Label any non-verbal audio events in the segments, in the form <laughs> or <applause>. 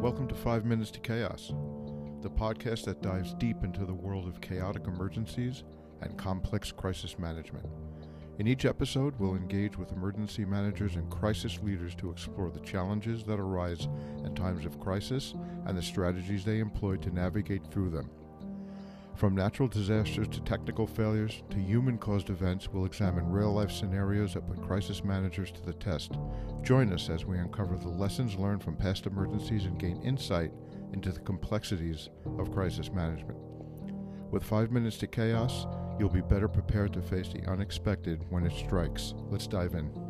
Welcome to Five Minutes to Chaos, the podcast that dives deep into the world of chaotic emergencies and complex crisis management. In each episode, we'll engage with emergency managers and crisis leaders to explore the challenges that arise in times of crisis and the strategies they employ to navigate through them. From natural disasters to technical failures to human caused events, we'll examine real life scenarios that put crisis managers to the test. Join us as we uncover the lessons learned from past emergencies and gain insight into the complexities of crisis management. With five minutes to chaos, you'll be better prepared to face the unexpected when it strikes. Let's dive in.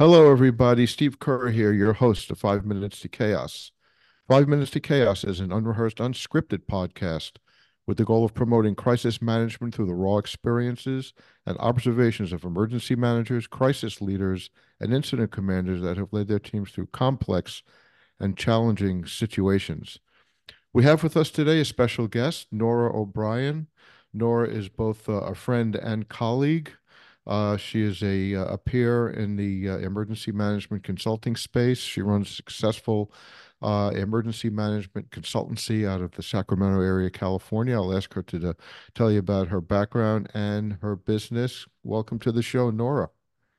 Hello, everybody. Steve Kerr here, your host of Five Minutes to Chaos. Five Minutes to Chaos is an unrehearsed, unscripted podcast with the goal of promoting crisis management through the raw experiences and observations of emergency managers, crisis leaders, and incident commanders that have led their teams through complex and challenging situations. We have with us today a special guest, Nora O'Brien. Nora is both uh, a friend and colleague. Uh, she is a, uh, a peer in the uh, emergency management consulting space. She runs a successful uh, emergency management consultancy out of the Sacramento area, California. I'll ask her to, to tell you about her background and her business. Welcome to the show, Nora.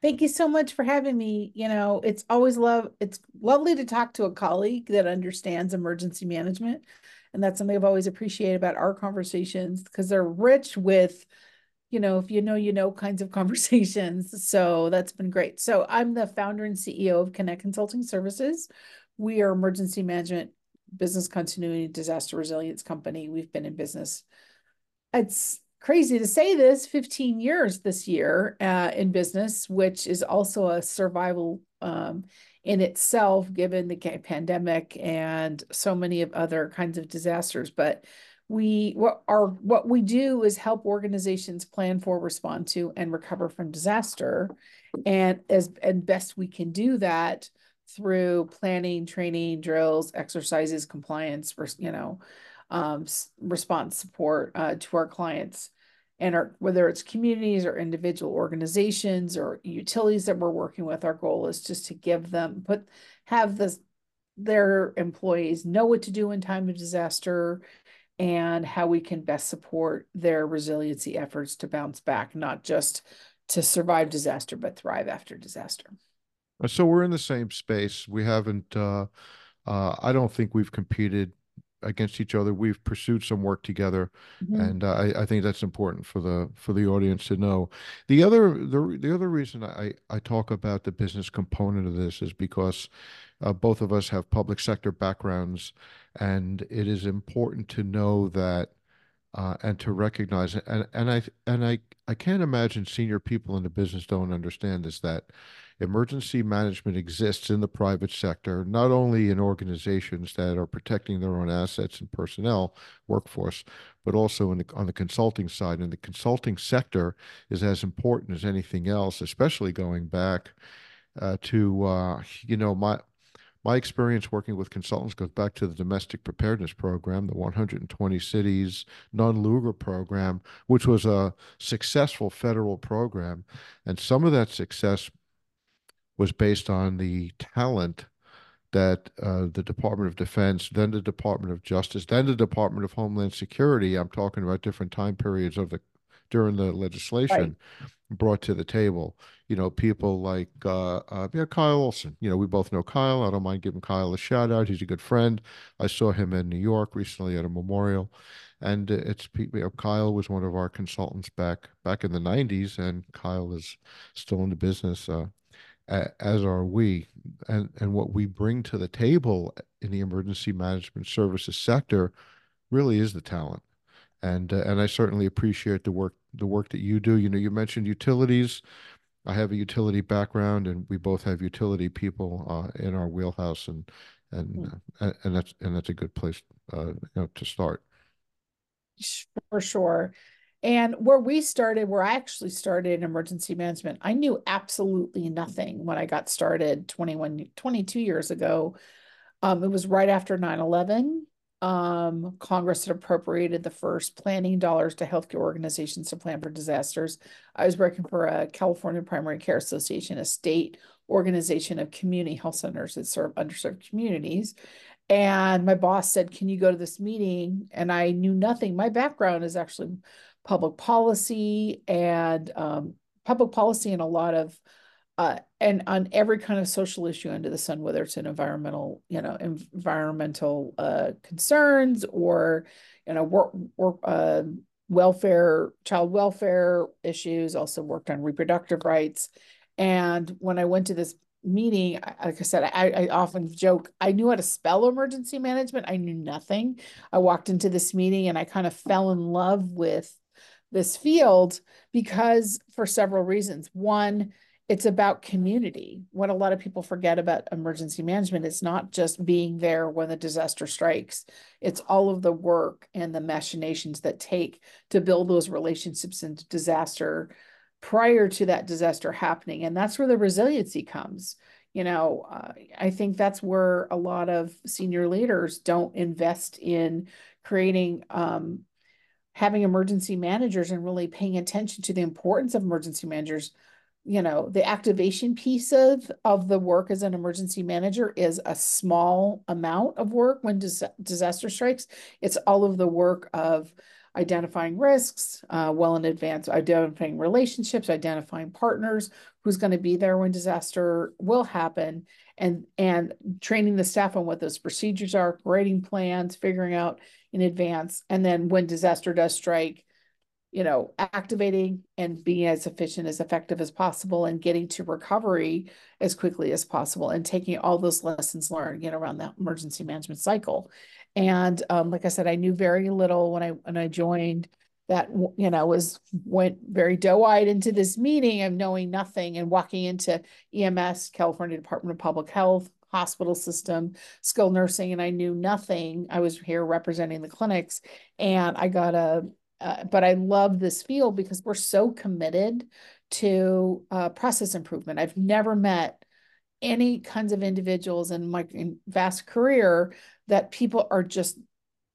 Thank you so much for having me. You know, it's always love it's lovely to talk to a colleague that understands emergency management. And that's something I've always appreciated about our conversations because they're rich with you know, if you know, you know kinds of conversations. <laughs> So that's been great. So I'm the founder and CEO of Connect Consulting Services. We are emergency management, business continuity, disaster resilience company. We've been in business. It's crazy to say this 15 years this year uh, in business, which is also a survival um, in itself, given the pandemic and so many of other kinds of disasters. But we what our what we do is help organizations plan for respond to and recover from disaster. And as and best we can do that through planning training drills exercises compliance you know um, response support uh, to our clients. And our whether it's communities or individual organizations or utilities that we're working with our goal is just to give them put have this their employees know what to do in time of disaster and how we can best support their resiliency efforts to bounce back, not just to survive disaster, but thrive after disaster. Uh, so we're in the same space. We haven't, uh, uh, I don't think we've competed against each other. We've pursued some work together, mm-hmm. and uh, I, I, think that's important for the for the audience to know. The other the the other reason I I talk about the business component of this is because uh, both of us have public sector backgrounds, and it is important to know that uh, and to recognize it. And and I and I I can't imagine senior people in the business don't understand this that emergency management exists in the private sector, not only in organizations that are protecting their own assets and personnel workforce, but also the, on the consulting side. And the consulting sector is as important as anything else, especially going back uh, to uh, you know my my experience working with consultants goes back to the domestic preparedness program, the 120 cities Nunn-Lugar program, which was a successful federal program. And some of that success was based on the talent that uh, the Department of Defense, then the Department of Justice, then the Department of Homeland Security, I'm talking about different time periods of the during the legislation right. brought to the table. You know, people like uh, uh, yeah, Kyle Olson. You know, we both know Kyle. I don't mind giving Kyle a shout out. He's a good friend. I saw him in New York recently at a memorial, and it's you know, Kyle was one of our consultants back back in the '90s, and Kyle is still in the business. Uh, as are we, and and what we bring to the table in the emergency management services sector really is the talent and uh, and I certainly appreciate the work the work that you do. You know, you mentioned utilities. I have a utility background, and we both have utility people uh, in our wheelhouse, and and mm. and that's and that's a good place uh, you know, to start. For sure. And where we started, where I actually started in emergency management, I knew absolutely nothing when I got started 21, 22 years ago. Um, it was right after 9 11 um, Congress had appropriated the first planning dollars to healthcare organizations to plan for disasters. I was working for a California Primary Care Association, a state organization of community health centers that serve underserved communities. And my boss said, Can you go to this meeting? And I knew nothing. My background is actually public policy and um, public policy and a lot of uh, and on every kind of social issue under the sun, whether it's an environmental, you know, environmental uh, concerns or, you know, work, work uh, welfare, child welfare issues. Also worked on reproductive rights. And when I went to this meeting, like I said, I, I often joke, I knew how to spell emergency management. I knew nothing. I walked into this meeting and I kind of fell in love with this field because for several reasons. One, it's about community. What a lot of people forget about emergency management is not just being there when the disaster strikes. It's all of the work and the machinations that take to build those relationships into disaster prior to that disaster happening. And that's where the resiliency comes. You know, uh, I think that's where a lot of senior leaders don't invest in creating um, having emergency managers and really paying attention to the importance of emergency managers you know the activation piece of of the work as an emergency manager is a small amount of work when dis disaster strikes. It's all of the work of identifying risks uh, well in advance identifying relationships identifying partners who's going to be there when disaster will happen and and training the staff on what those procedures are writing plans figuring out in advance and then when disaster does strike you know, activating and being as efficient, as effective as possible and getting to recovery as quickly as possible and taking all those lessons learned, you know, around that emergency management cycle. And um, like I said, I knew very little when I when I joined that, you know, was went very doe-eyed into this meeting of knowing nothing and walking into EMS, California Department of Public Health, hospital system, skilled nursing, and I knew nothing. I was here representing the clinics, and I got a uh, but I love this field because we're so committed to uh, process improvement. I've never met any kinds of individuals in my vast career that people are just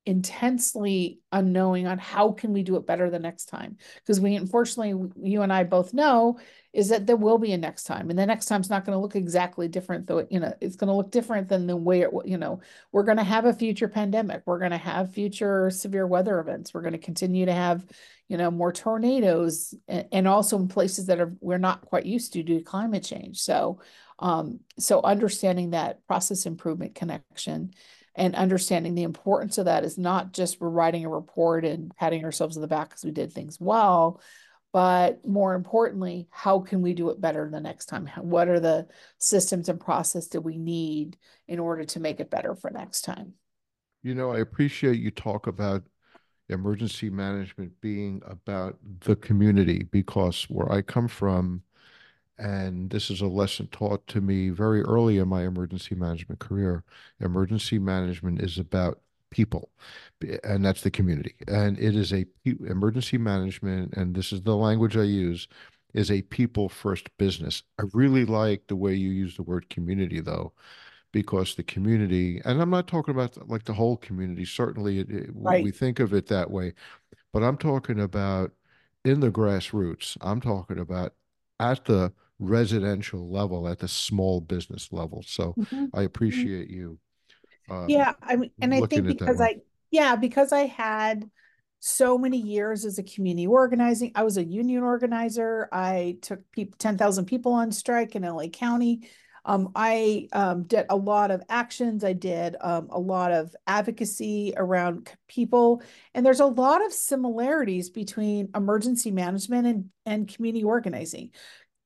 intensely unknowing on how can we do it better the next time. Because we unfortunately you and i both know is that there will be a next time and the next time's not going to look exactly different though you know it's going to look different than the way it you know we're going to have a future pandemic. We're going to have future severe weather events. We're going to continue to have you know more tornadoes and, and also in places that are we're not quite used to due to climate change. So um so understanding that process improvement connection and understanding the importance of that is not just we're writing a report and patting ourselves on the back because we did things well, but more importantly, how can we do it better the next time? What are the systems and process that we need in order to make it better for next time? You know, I appreciate you talk about emergency management being about the community because where I come from, and this is a lesson taught to me very early in my emergency management career. Emergency management is about people, and that's the community. And it is a emergency management, and this is the language I use, is a people first business. I really like the way you use the word community, though, because the community, and I'm not talking about like the whole community. Certainly, it, it, right. we think of it that way, but I'm talking about in the grassroots. I'm talking about at the residential level at the small business level. So mm-hmm. I mm-hmm. appreciate you. Um, yeah, I mean, and I think because I, yeah, because I had so many years as a community organizing. I was a union organizer. I took 10,000 people on strike in LA County. Um, I um, did a lot of actions. I did um, a lot of advocacy around people. And there's a lot of similarities between emergency management and, and community organizing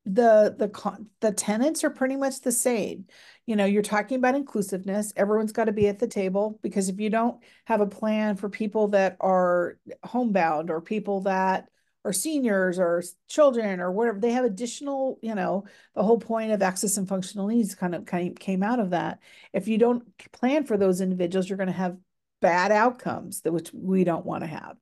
the the the tenants are pretty much the same. You know, you're talking about inclusiveness. Everyone's got to be at the table because if you don't have a plan for people that are homebound or people that are seniors or children or whatever, they have additional, you know, the whole point of access and functional needs kind of kind of came out of that. If you don't plan for those individuals, you're going to have bad outcomes that which we don't want to have.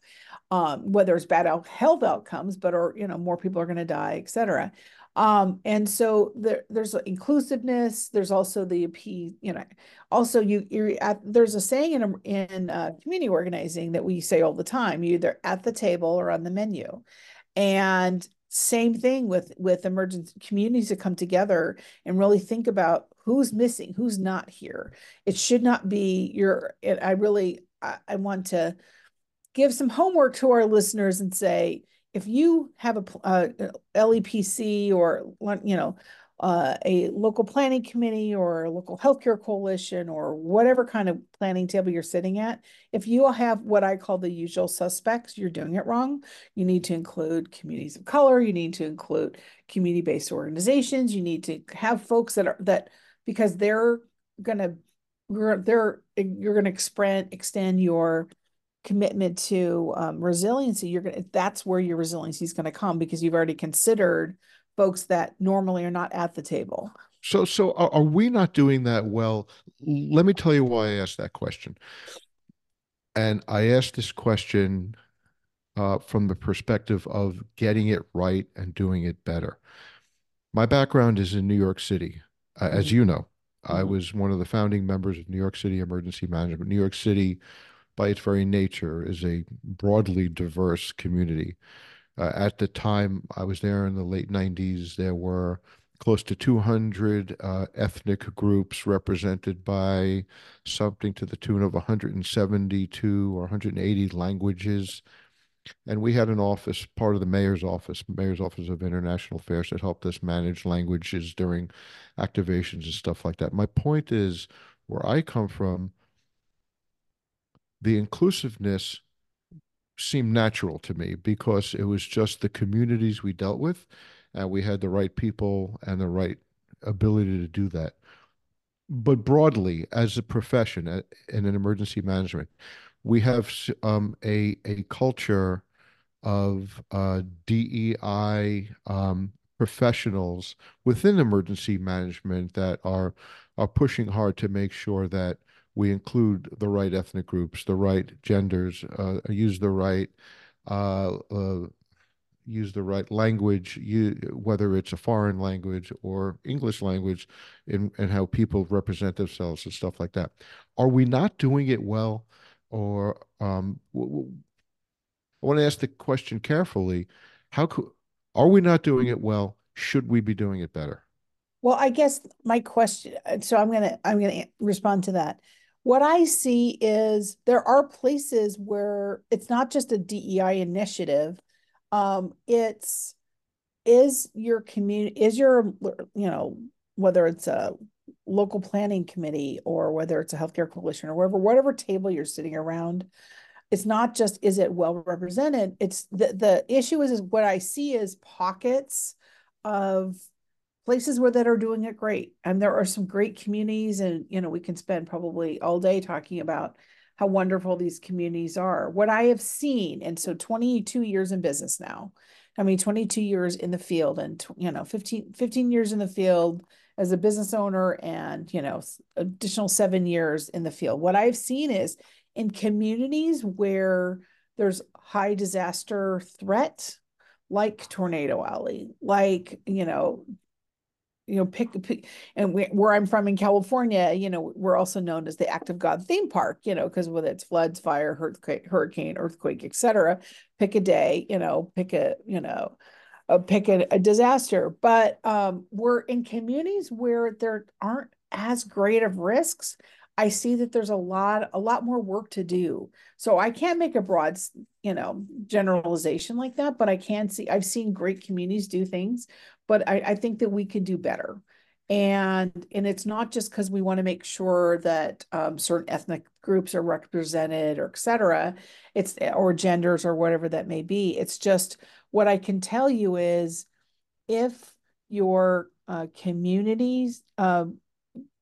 Um, whether it's bad health outcomes, but or you know, more people are going to die, et cetera. Um, and so there, there's inclusiveness. There's also the P, you know, also you, you're at, there's a saying in, in uh, community organizing that we say all the time, you're either at the table or on the menu. And same thing with, with emergent communities that come together and really think about who's missing, who's not here. It should not be your, I really, I, I want to give some homework to our listeners and say, if you have a, LEPC or you know uh, a local planning committee or a local healthcare coalition or whatever kind of planning table you're sitting at, if you have what I call the usual suspects, you're doing it wrong. You need to include communities of color. You need to include community-based organizations. You need to have folks that are that because they're gonna they're you're gonna extend extend your commitment to um, resiliency, you're gonna that's where your resiliency is going to come because you've already considered folks that normally are not at the table. So, so are, are we not doing that well? Let me tell you why I asked that question. And I asked this question uh, from the perspective of getting it right and doing it better. My background is in New York City, uh, mm-hmm. as you know. Mm-hmm. I was one of the founding members of New York City Emergency Management. New York City by its very nature, is a broadly diverse community. Uh, at the time I was there in the late 90s, there were close to 200 uh, ethnic groups represented by something to the tune of 172 or 180 languages. And we had an office, part of the mayor's office, mayor's office of international affairs, that helped us manage languages during activations and stuff like that. My point is, where I come from, the inclusiveness seemed natural to me because it was just the communities we dealt with and we had the right people and the right ability to do that. But broadly as a profession in an emergency management we have um, a a culture of uh, DEI um, professionals within emergency management that are are pushing hard to make sure that we include the right ethnic groups, the right genders, uh, use the right uh, uh, use the right language, you, whether it's a foreign language or English language, in how people represent themselves and stuff like that. Are we not doing it well, or um, I want to ask the question carefully: How could are we not doing it well? Should we be doing it better? Well, I guess my question. So I'm gonna I'm gonna respond to that what I see is there are places where it's not just a DEI initiative. Um, it's is your community, is your, you know, whether it's a local planning committee or whether it's a healthcare coalition or wherever, whatever table you're sitting around, it's not just is it well represented. It's the the issue is, is what I see is pockets of places where that are doing it great. And there are some great communities and, you know, we can spend probably all day talking about how wonderful these communities are. What I have seen, and so 22 years in business now, I mean, 22 years in the field and, you know, 15, 15 years in the field as a business owner and, you know, additional seven years in the field. What I've seen is in communities where there's high disaster threat, like Tornado Alley, like, you know, you know, pick, pick and we, where I'm from in California, you know, we're also known as the Act of God theme park, you know, because whether it's floods, fire, earthquake, hurricane, earthquake, etc., pick a day, you know, pick a, you know, uh, pick a, a disaster. But um, we're in communities where there aren't as great of risks. I see that there's a lot, a lot more work to do. So I can't make a broad, you know, generalization like that, but I can see I've seen great communities do things but I, I think that we could do better. And and it's not just because we want to make sure that um, certain ethnic groups are represented or et cetera, it's or genders or whatever that may be. It's just what I can tell you is if your uh, communities uh,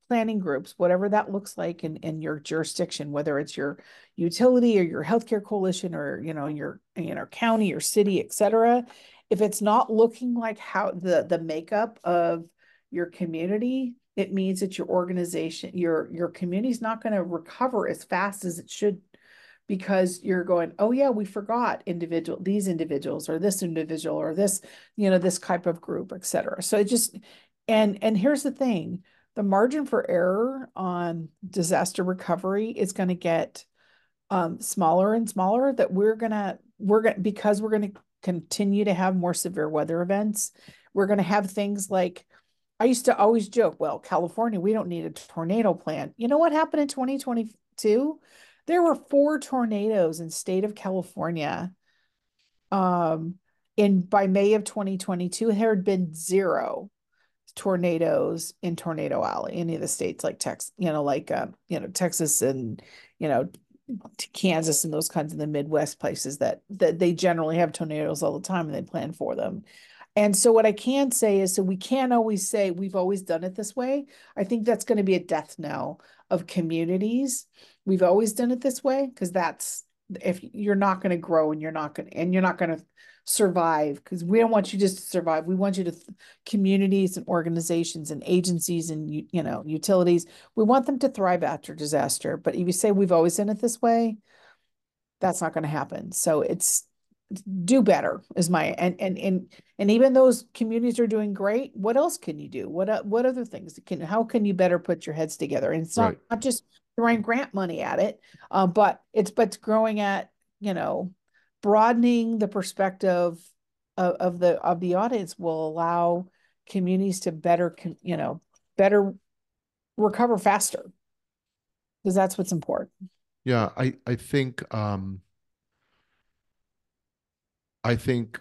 planning groups, whatever that looks like in, in your jurisdiction, whether it's your utility or your healthcare coalition or you know your you know county or city, et cetera, if it's not looking like how the the makeup of your community, it means that your organization, your your community is not going to recover as fast as it should because you're going, oh yeah, we forgot individual these individuals or this individual or this, you know, this type of group, et cetera. So it just and and here's the thing, the margin for error on disaster recovery is going to get um, smaller and smaller that we're gonna we're gonna because we're gonna continue to have more severe weather events. We're gonna have things like I used to always joke, well, California, we don't need a tornado plan. You know what happened in 2022? There were four tornadoes in state of California. Um, in by May of 2022, there had been zero tornadoes in Tornado Alley, any of the states like Texas, you know, like uh, you know, Texas and you know, Kansas and those kinds of the Midwest places that that they generally have tornadoes all the time and they plan for them. And so what I can say is so we can't always say we've always done it this way. I think that's going to be a death knell of communities. We've always done it this way because that's if you're not going to grow and you're not going and you're not going to survive because we don't want you just to survive. We want you to communities and organizations and agencies and you, you know utilities. We want them to thrive after disaster. But if you say we've always done it this way, that's not going to happen. So it's do better is my and and and and even those communities are doing great what else can you do what what other things can how can you better put your heads together and it's not, right. not just throwing grant money at it uh, but it's but it's growing at you know broadening the perspective of, of the of the audience will allow communities to better you know better recover faster because that's what's important yeah i i think um i think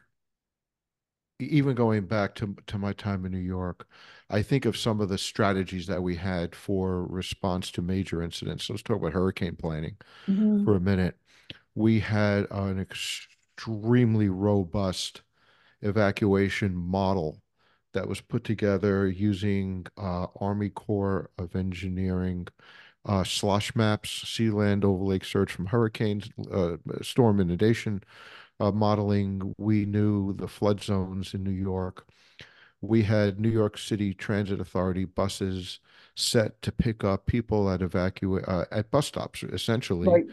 even going back to to my time in New York, I think of some of the strategies that we had for response to major incidents. Let's talk about hurricane planning mm-hmm. for a minute we had an extremely robust evacuation model that was put together using uh, Army Corps of Engineering uh, slosh maps, sea land overlake search from hurricanes, uh, storm inundation uh, modeling. We knew the flood zones in New York. We had New York City Transit Authority buses set to pick up people at evacuate uh, at bus stops, essentially. Right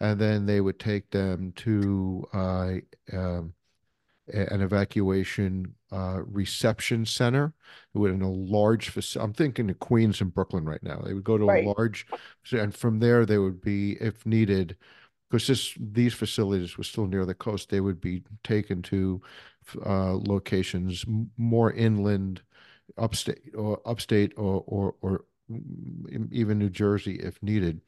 and then they would take them to uh, um, an evacuation uh, reception center in a large facility. I'm thinking of Queens and Brooklyn right now. They would go to right. a large, and from there they would be, if needed, because this these facilities were still near the coast, they would be taken to uh, locations more inland, upstate or upstate or or, or even New Jersey if needed.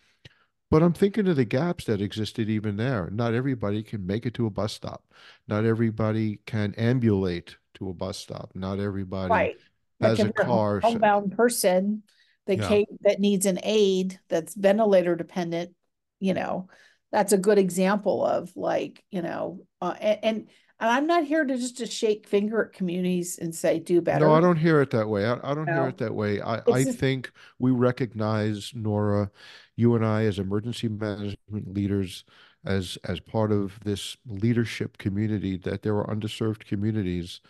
But I'm thinking of the gaps that existed even there. Not everybody can make it to a bus stop. Not everybody can ambulate to a bus stop. Not everybody right. has like a car. A homebound person that yeah. that needs an aid that's ventilator dependent, you know, that's a good example of like, you know, uh, and, and and I'm not here to just to shake finger at communities and say do better. No, I don't hear it that way. I, I don't no. hear it that way. I, I just, think we recognize Nora you and I as emergency management leaders, as as part of this leadership community, that there are underserved communities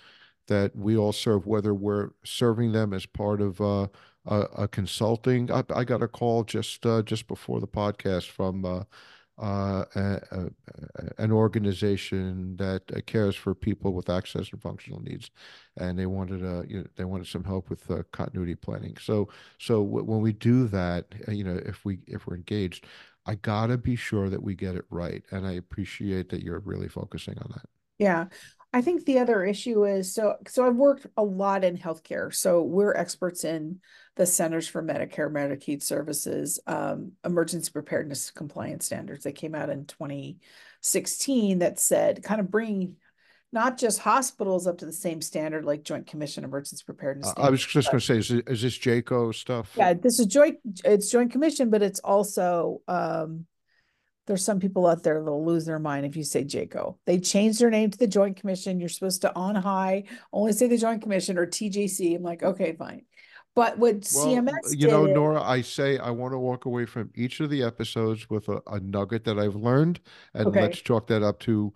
that we all serve, whether we're serving them as part of uh, a, a, consulting. I, I, got a call just uh, just before the podcast from uh, uh, a, a, an organization that uh, cares for people with access and functional needs, and they wanted uh, you know, they wanted some help with uh, continuity planning. So so when we do that, uh, you know, if we if we're engaged, I gotta be sure that we get it right, and I appreciate that you're really focusing on that. Yeah, I think the other issue is so so I've worked a lot in healthcare. So we're experts in the Centers for Medicare Medicaid Services um, emergency preparedness compliance standards. that came out in 2016 that said kind of bring not just hospitals up to the same standard like Joint Commission emergency preparedness. I was just going to say, is, it, is this JCAHO stuff? Yeah, this is joint. It's Joint Commission, but it's also um, there's some people out there that'll lose their mind if you say JCAHO. They changed their name to the Joint Commission. You're supposed to on high only say the Joint Commission or TJC. I'm like, okay, fine. But what well, CMS uh, you know, Nora, I say I want to walk away from each of the episodes with a, a nugget that I've learned, and okay. let's chalk that up to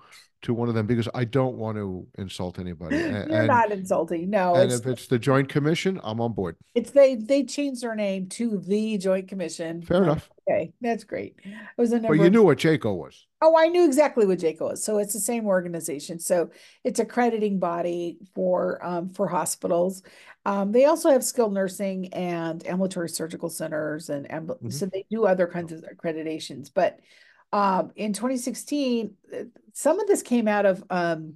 to one of them because I don't want to insult anybody. <laughs> And, You're not insulting. No. And if it's the Joint Commission, I'm on board. It's they they changed their name to the Joint Commission. Fair enough. Okay, that's great. It was a number. But you knew what JCAHO was. Oh, I knew exactly what JCAHO was. So it's the same organization. So it's a accrediting body for um, for hospitals. Um, they also have skilled nursing and ambulatory surgical centers, and amb- mm-hmm. so they do other kinds of accreditations. But um, in 2016, uh, some of this came out of um,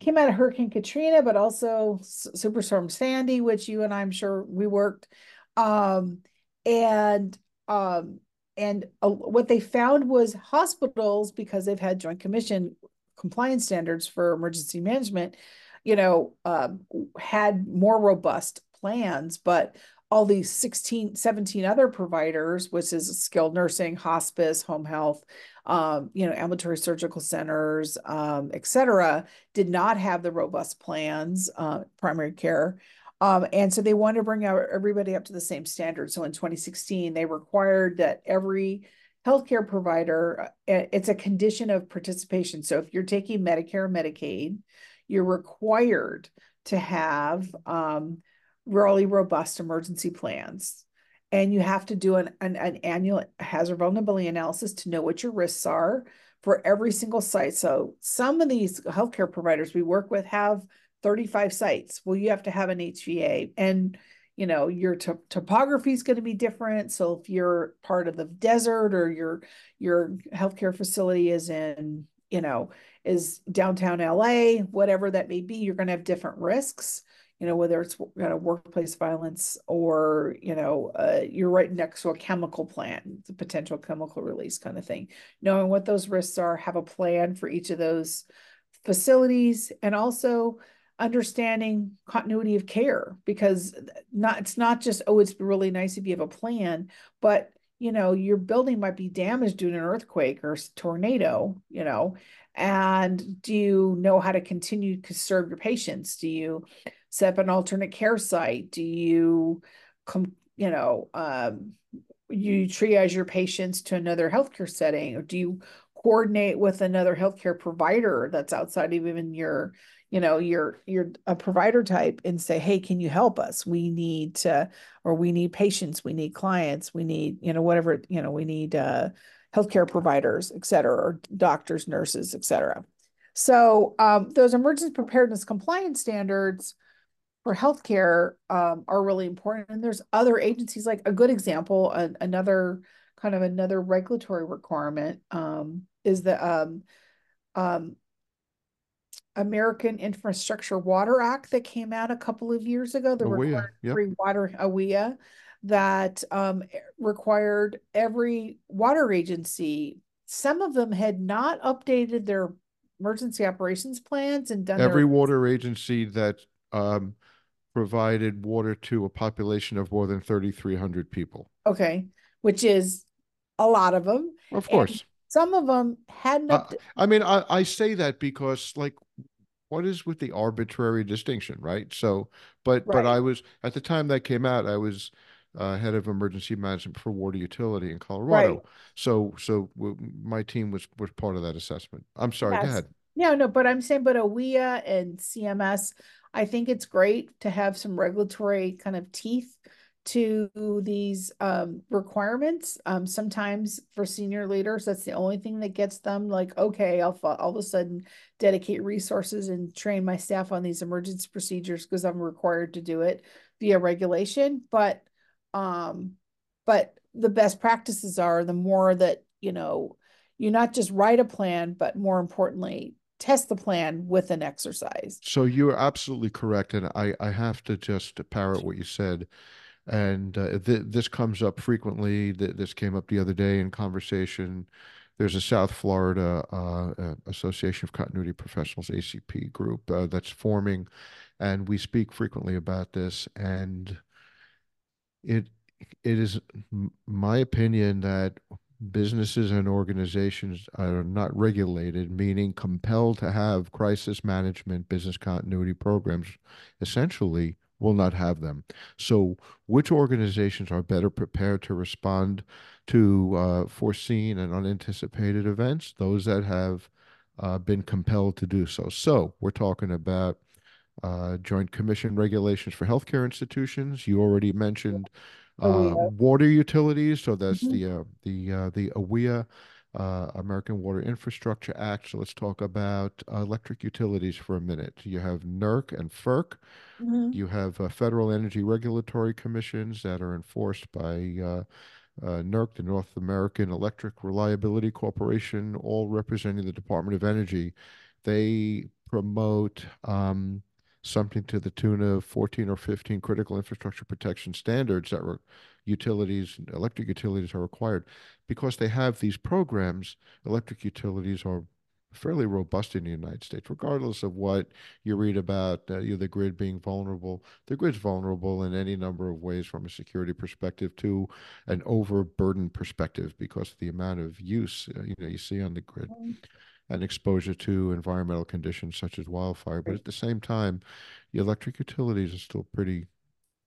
came out of Hurricane Katrina, but also Superstorm Sandy, which you and I'm sure we worked. Um, and um, and uh, what they found was hospitals, because they've had Joint Commission compliance standards for emergency management, you know, um, had more robust plans, but all these 16, 17 other providers, which is skilled nursing, hospice, home health, um, you know, ambulatory surgical centers, um, et cetera, did not have the robust plans, uh, primary care. Um, and so they wanted to bring everybody up to the same standard. So in 2016, they required that every healthcare provider, uh, it's a condition of participation. So if you're taking Medicare Medicaid, you're required to have um, really robust emergency plans. And you have to do an, an, an annual hazard vulnerability analysis to know what your risks are for every single site. So some of these healthcare providers we work with have 35 sites. Well, you have to have an HVA and you know your topography is going to be different. So if you're part of the desert or your your healthcare facility is in, you know, is downtown LA, whatever that may be, you're going to have different risks. You know, whether it's you know, workplace violence or you know uh, you're right next to a chemical plant, the potential chemical release kind of thing. Knowing what those risks are, have a plan for each of those facilities, and also understanding continuity of care because not it's not just oh it's really nice if you have a plan but you know your building might be damaged due to an earthquake or tornado you know and do you know how to continue to serve your patients do you set up an alternate care site? Do you come you know um, you triage your patients to another healthcare setting? Or do you coordinate with another healthcare provider that's outside of even your you know you're you're a provider type and say hey can you help us? We need to or we need patients we need clients we need you know whatever you know we need uh healthcare providers et cetera or doctors nurses et cetera. So um, those emergency preparedness compliance standards for healthcare um, are really important and there's other agencies like a good example a, another kind of another regulatory requirement um, is the um, um, American Infrastructure Water Act that came out a couple of years ago, the AWIA, yep. water AWIA that um, required every water agency. Some of them had not updated their emergency operations plans and done every their... water agency that um, provided water to a population of more than 3,300 people. Okay, which is a lot of them. Of course. And some of them hadn't. Uh, I mean, I, I say that because, like, what is with the arbitrary distinction, right? So, but right. but I was at the time that came out, I was uh, head of emergency management for water utility in Colorado. Right. So so w- my team was was part of that assessment. I'm sorry, yes. go ahead. No, no, but I'm saying, but AWIA and CMS, I think it's great to have some regulatory kind of teeth to these um, requirements. Um, sometimes for senior leaders, that's the only thing that gets them like, okay, I'll all of a sudden dedicate resources and train my staff on these emergency procedures because I'm required to do it via regulation. But um, but the best practices are the more that you know you not just write a plan, but more importantly, test the plan with an exercise. So you're absolutely correct, and I I have to just parrot what you said and uh, th- this comes up frequently. Th- this came up the other day in conversation. There's a South Florida uh, Association of Continuity Professionals (ACP) group uh, that's forming, and we speak frequently about this. And it it is my opinion that businesses and organizations are not regulated, meaning compelled to have crisis management, business continuity programs, essentially will not have them. So, which organizations are better prepared to respond to uh, foreseen and unanticipated events? Those that have uh, been compelled to do so. So we're talking about uh, Joint Commission regulations for healthcare institutions. You already mentioned uh, water utilities, so that's mm-hmm. the uh, the uh, the AWIA, uh, American Water Infrastructure Act. So let's talk about electric utilities for a minute. You have NERC and FERC. Mm-hmm. You have federal energy regulatory commissions that are enforced by uh, NERC, the North American Electric Reliability Corporation, all representing the Department of Energy. They promote um, something to the tune of 14 or 15 critical infrastructure protection standards that were utilities, electric utilities are required. Because they have these programs, electric utilities are fairly robust in the United States, regardless of what you read about uh, you know, the grid being vulnerable. The grid's vulnerable in any number of ways from a security perspective to an overburdened perspective because of the amount of use uh, you know you see on the grid. And exposure to environmental conditions such as wildfire. But at the same time, the electric utilities are still pretty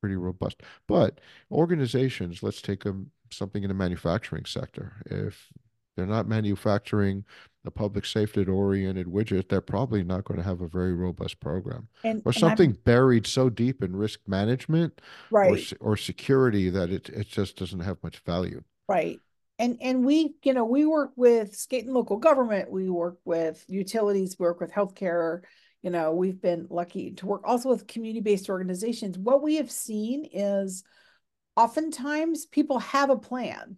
pretty robust. But organizations, let's take them something in the manufacturing sector. If they're not manufacturing a public safety oriented widget, they're probably not going to have a very robust program. And, or something buried so deep in risk management right. or, or security that it, it just doesn't have much value. Right and and we you know we work with state and local government. We work with utilities we work with healthcare. You know we've been lucky to work also with community-based organizations. What we have seen is oftentimes people have a plan.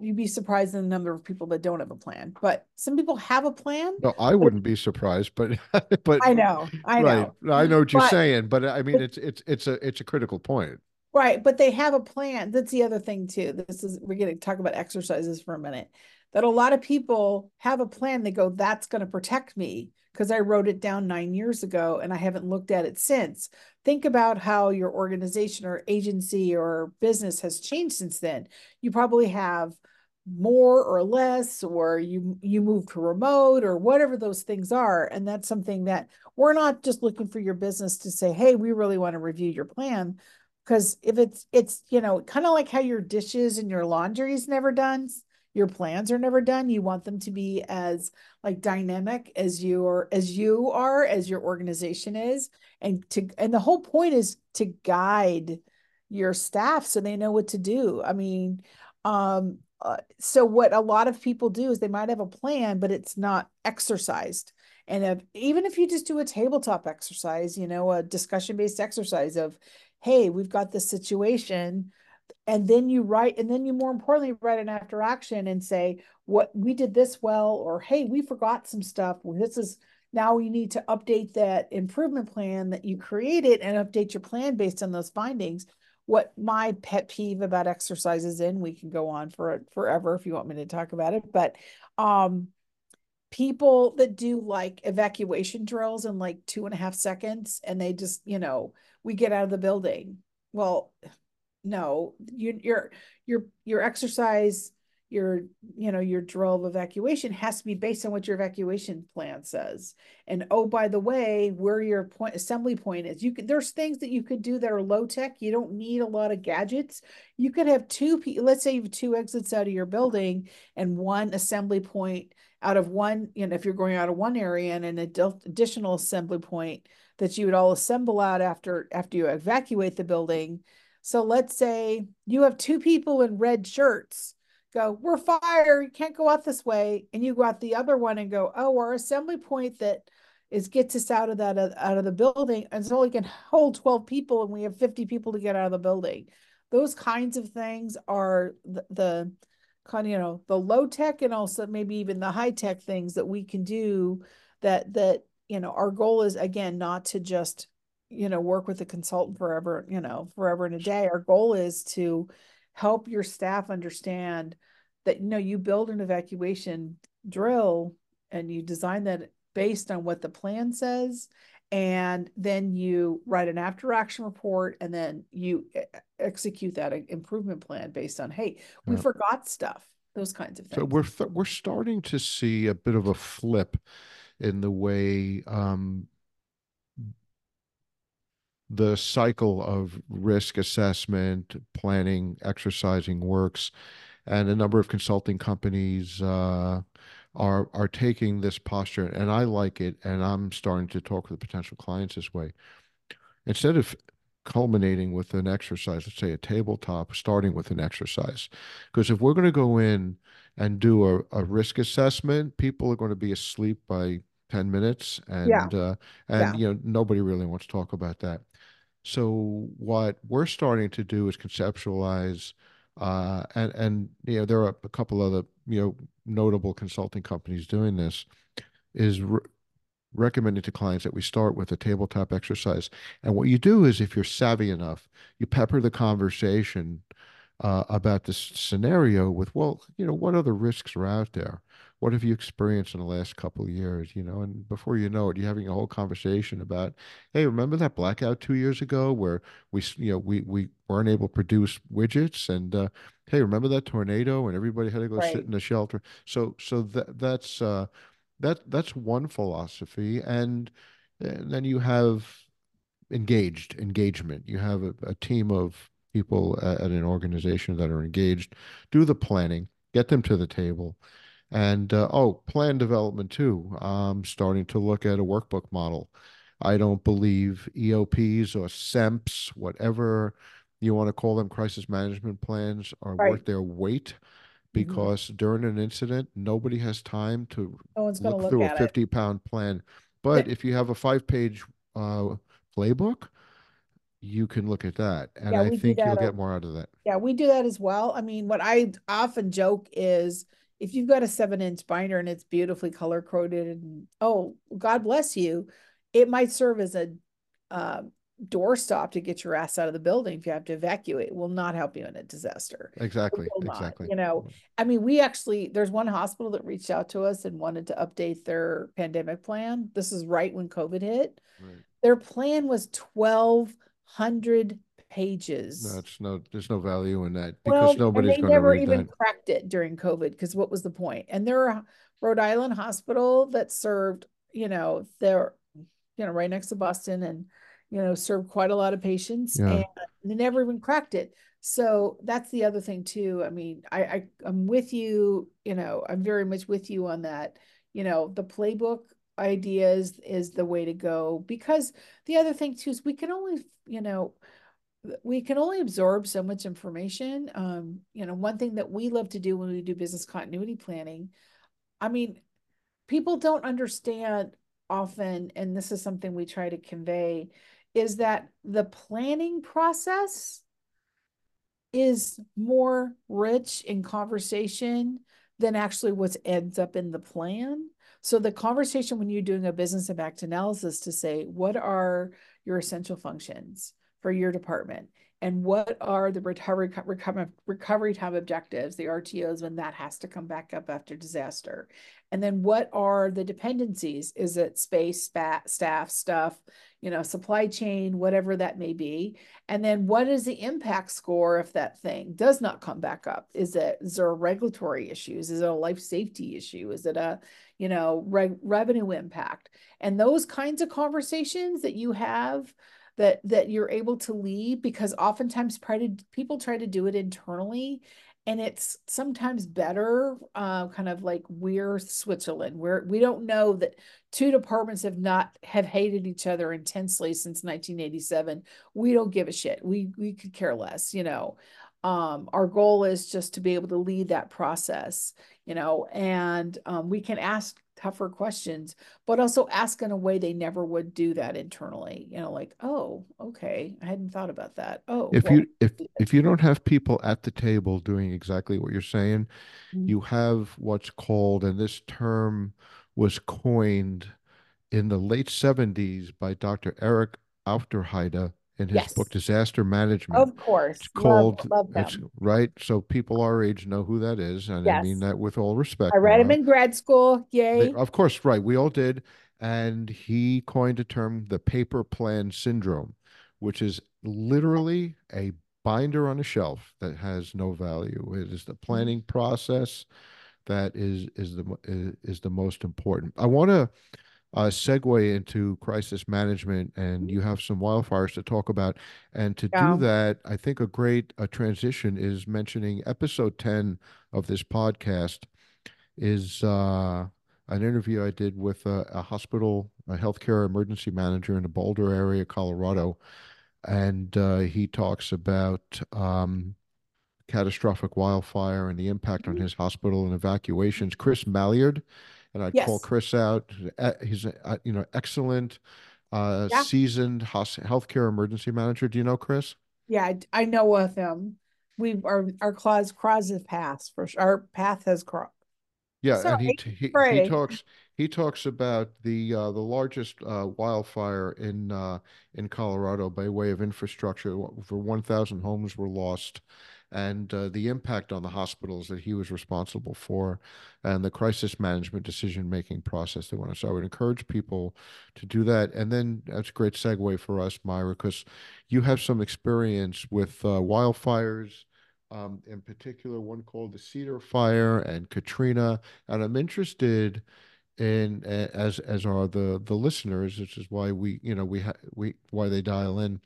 You'd be surprised in the number of people that don't have a plan but some people have a plan. No i wouldn't be surprised but <laughs> but i know i know. Right i know what you're but, saying but i mean it's it's it's a it's a critical point Right, but they have a plan. That's the other thing too. This is we're going to talk about exercises for a minute. That a lot of people have a plan. They go, "That's going to protect me," because I wrote it down nine years ago and I haven't looked at it since. Think about how your organization or agency or business has changed since then. You probably have more or less or you you move to remote or whatever those things are and that's something that we're not just looking for your business to say hey we really want to review your plan because if it's it's you know kind of like how your dishes and your laundry is never done your plans are never done you want them to be as like dynamic as you are as you are as your organization is and to and the whole point is to guide your staff so they know what to do. I mean um uh, so what a lot of people do is they might have a plan but it's not exercised. And if, even if you just do a tabletop exercise you know a discussion based exercise of hey, we've got this situation. And then you write, and then you more importantly write an after action and say, what we did this well, or hey, we forgot some stuff. This is now we need to update that improvement plan that you created and update your plan based on those findings. What my pet peeve about exercises in, we can go on for forever if you want me to talk about it, but um people that do like evacuation drills in like two and a half seconds and they just you know we get out of the building. Well no you, your your your exercise your you know your drill of evacuation has to be based on what your evacuation plan says. And oh by the way where your point assembly point is you could there's things that you could do that are low tech you don't need a lot of gadgets. You could have two let's say you have two exits out of your building and one assembly point out of one you know if you're going out of one area and an additional assembly point that you would all assemble out after after you evacuate the building so let's say you have two people in red shirts go, we're fire, you can't go out this way. And you go out the other one and go, oh, our assembly point that is gets us out of that uh, out of the building and so we can hold 12 people and we have 50 people to get out of the building. Those kinds of things are the, the kind of, you know, the low tech and also maybe even the high tech things that we can do that that, you know, our goal is again not to just, you know, work with a consultant forever, you know, forever and a day. Our goal is to help your staff understand that you know you build an evacuation drill and you design that based on what the plan says and then you write an after action report and then you execute that improvement plan based on hey we yeah. forgot stuff those kinds of things so we're th- we're starting to see a bit of a flip in the way um, the cycle of risk assessment, planning, exercising works, and a number of consulting companies uh, are are taking this posture, and I like it, and I'm starting to talk with potential clients this way. Instead of culminating with an exercise, let's say a tabletop, starting with an exercise, because if we're going to go in and do a, a risk assessment, people are going to be asleep by 10 minutes and Yeah. uh, Yeah. and you know nobody really wants to talk about that so what we're starting to do is conceptualize uh, and and you know there are a couple other you know notable consulting companies doing this is re recommending to clients that we start with a tabletop exercise and what you do is if you're savvy enough you pepper the conversation uh, about this scenario with, well, you know, what other risks are out there? What have you experienced in the last couple of years? You know, and before you know it, you're having a whole conversation about, hey, remember that blackout two years ago where we, you know, we we weren't able to produce widgets, and uh, hey, remember that tornado and everybody had to go sit in the shelter. So so that that's uh, that that's one philosophy, and, and then you have engaged engagement. You have a, a team of people at, at, an organization that are engaged, do the planning, get them to the table. And uh, oh, plan development too. I'm starting to look at a workbook model. I don't believe EOPs or SEMPs, whatever you want to call them, crisis management plans, are Right. worth their weight Mhm. because during an incident, nobody has time to No look look through a at it. 50 pound plan. Yeah. But if you have a five page uh, playbook, you can look at that. And Yeah, I think you'll that. get more out of that. Yeah, we do that as well. I mean, what I often joke is if you've got a seven inch binder and it's beautifully color coded and oh, God bless you, it might serve as a uh, doorstop to get your ass out of the building if you have to evacuate. It will not help you in a disaster. It Exactly. not, Exactly. you know. I mean, we actually, there's one hospital that reached out to us and wanted to update their pandemic plan. This is right when COVID hit. Right. Their plan was 1,200 pages. No, it's no, there's no value in that Well, because nobody's and going they to never read even that. cracked it during COVID because what was the point? And they're Rhode Island hospital that served, you know, they're, you know, right next to Boston and, you know, served quite a lot of patients Yeah. and they never even cracked it. So that's the other thing too. I mean, I, I I'm with you, you know, I'm very much with you on that. You know, the playbook ideas is the way to go because the other thing too is we can only, you know, we can only absorb so much information. Um, you know, one thing that we love to do when we do business continuity planning, I mean, people don't understand often, and this is something we try to convey, is that the planning process is more rich in conversation than actually what ends up in the plan. So the conversation when you're doing a business impact analysis to say, what are your essential functions for your department? And what are the recovery, recovery, recovery time objectives, the RTOs, when that has to come back up after disaster? And then what are the dependencies? Is it space, staff, stuff, you know, supply chain, whatever that may be? And then what is the impact score if that thing does not come back up? Is it, is there regulatory issues? Is it a life safety issue? Is it a, you know, re revenue impact? And those kinds of conversations that you have that that you're able to lead because oftentimes to, people try to do it internally and it's sometimes better uh, kind of like we're switzerland where we don't know that two departments have not have hated each other intensely since 1987 we don't give a shit. We we could care less you know? Um, our goal is just to be able to lead that process you know? And um, we can ask tougher questions but also ask in a way they never would do that internally you know like oh okay i hadn't thought about that oh If well, you if if you don't have people at the table doing exactly what you're saying, Mhm. you have what's called, and this term was coined in the late 70s by Dr. Eric Aufderheide in his book Disaster Management. of course It's love, called love it's them right. So people our age know who that is, and I mean that with all respect. I read him in grad school. They- Yay. of course, right. We all did. And he coined a term, the paper plan syndrome, which is literally a binder on a shelf that has no value. It is the mm-hmm. planning process that is is the is, is the most important. I want to uh, segue into crisis management, and you have some wildfires to talk about. And to Yeah. do that, I think a great uh, transition is mentioning episode 10 of this podcast is uh, an interview I did with a, a hospital, a healthcare emergency manager in the Boulder area, Colorado, and uh, he talks about um, catastrophic wildfire and the impact on Mhm. his hospital and evacuations. Chris Malliard, and I'd call Chris out. He's uh, you know excellent, uh, Yeah. seasoned healthcare emergency manager. Do you know Chris? Yeah, I, know of him. We our our claws cross have passed for sure. Our path has crossed. Yeah, and he he he talks he talks about the uh, the largest uh, wildfire in uh, in Colorado by way of infrastructure. Over 1,000 homes were lost, and uh, the impact on the hospitals that he was responsible for, and the crisis management decision making process they want to. So I would encourage people to do that. And then that's a great segue for us, Nora, because you have some experience with uh, wildfires. Um, in particular, one called the Cedar Fire and Katrina and I'm interested in as as are the the listeners, which is why we you know we ha we why they dial in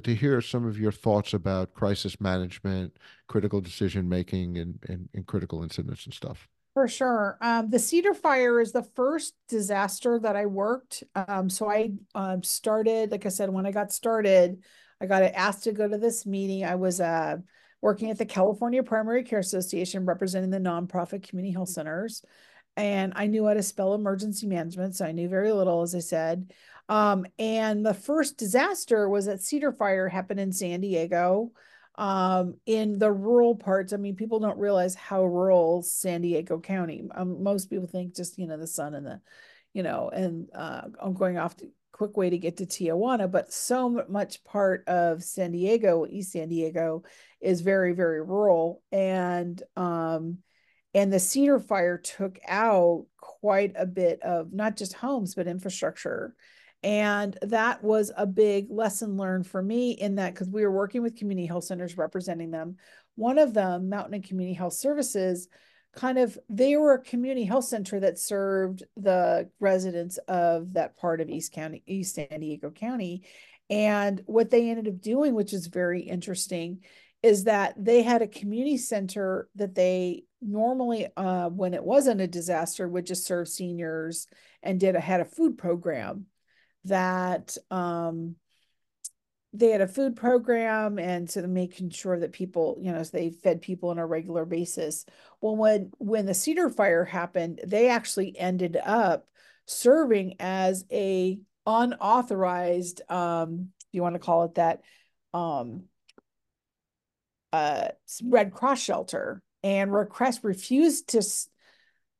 to hear some of your thoughts about crisis management, critical decision making, and and, and critical incidents and stuff. For sure. Um, the Cedar Fire is the first disaster that I worked. Um, so I um, started, like I said, when I got started, I got asked to go to this meeting. I was uh, working at the California Primary Care Association representing the nonprofit community health centers. And I knew how to spell emergency management. So I knew very little, as I said. Um, and the first disaster was that Cedar Fire happened in San Diego um in the rural parts. I mean people don't realize how rural san diego county um, most people think just you know the sun and the you know and uh i'm going off to quick way to get to tijuana but so much part of san diego east san diego is very very rural. And um and the cedar fire took out quite a bit of not just homes but infrastructure and that was a big lesson learned for me in that because we were working with community health centers representing them. One of them, Mountain and Community Health Services, kind of they were a community health center that served the residents of that part of East County, East San Diego County. And what they ended up doing, which is very interesting, is that they had a community center that they normally, uh, when it wasn't a disaster, would just serve seniors and did a had a food program that um they had a food program and so making sure that people you know so they fed people on a regular basis. Well when when the cedar fire happened they actually ended up serving as a unauthorized um you want to call it that? Um uh red cross shelter and cross refused to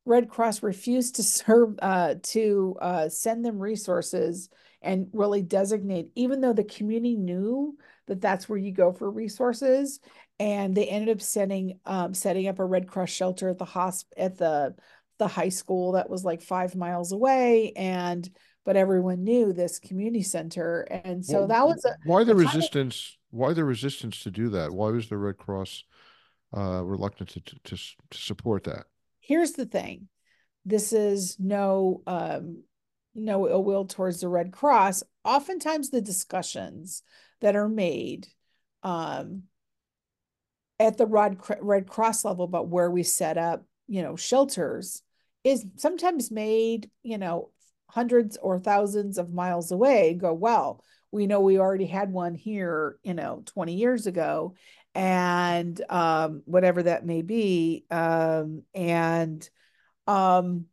Red Cross refused to <laughs> serve uh, to uh, send them resources and really designate, even though the community knew that that's where you go for resources, and they ended up sending um, setting up a Red Cross shelter at the hosp at the the high school that was like five miles away, and but everyone knew this community center, and so Well, that was a why the kind of- resistance? Why the resistance to do that? Why was the Red Cross uh, reluctant to to to support that? Here's the thing. This is no um no ill will towards the red cross. Oftentimes the discussions that are made um at the red, red cross level about where we set up you know shelters is sometimes made you know hundreds or thousands of miles away go well we know we already had one here you know 20 years ago and um whatever that may be um and um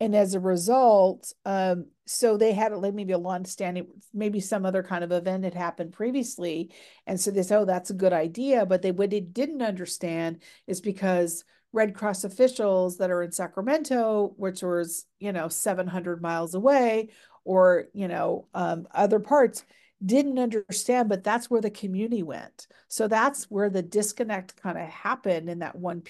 and as a result um so they had like maybe a long standing maybe some other kind of event had happened previously and so they said oh that's a good idea but they what they didn't understand is because red cross officials that are in sacramento which was you know 700 miles away or you know um, other parts didn't understand but that's where the community went so that's where the disconnect kind of happened in that one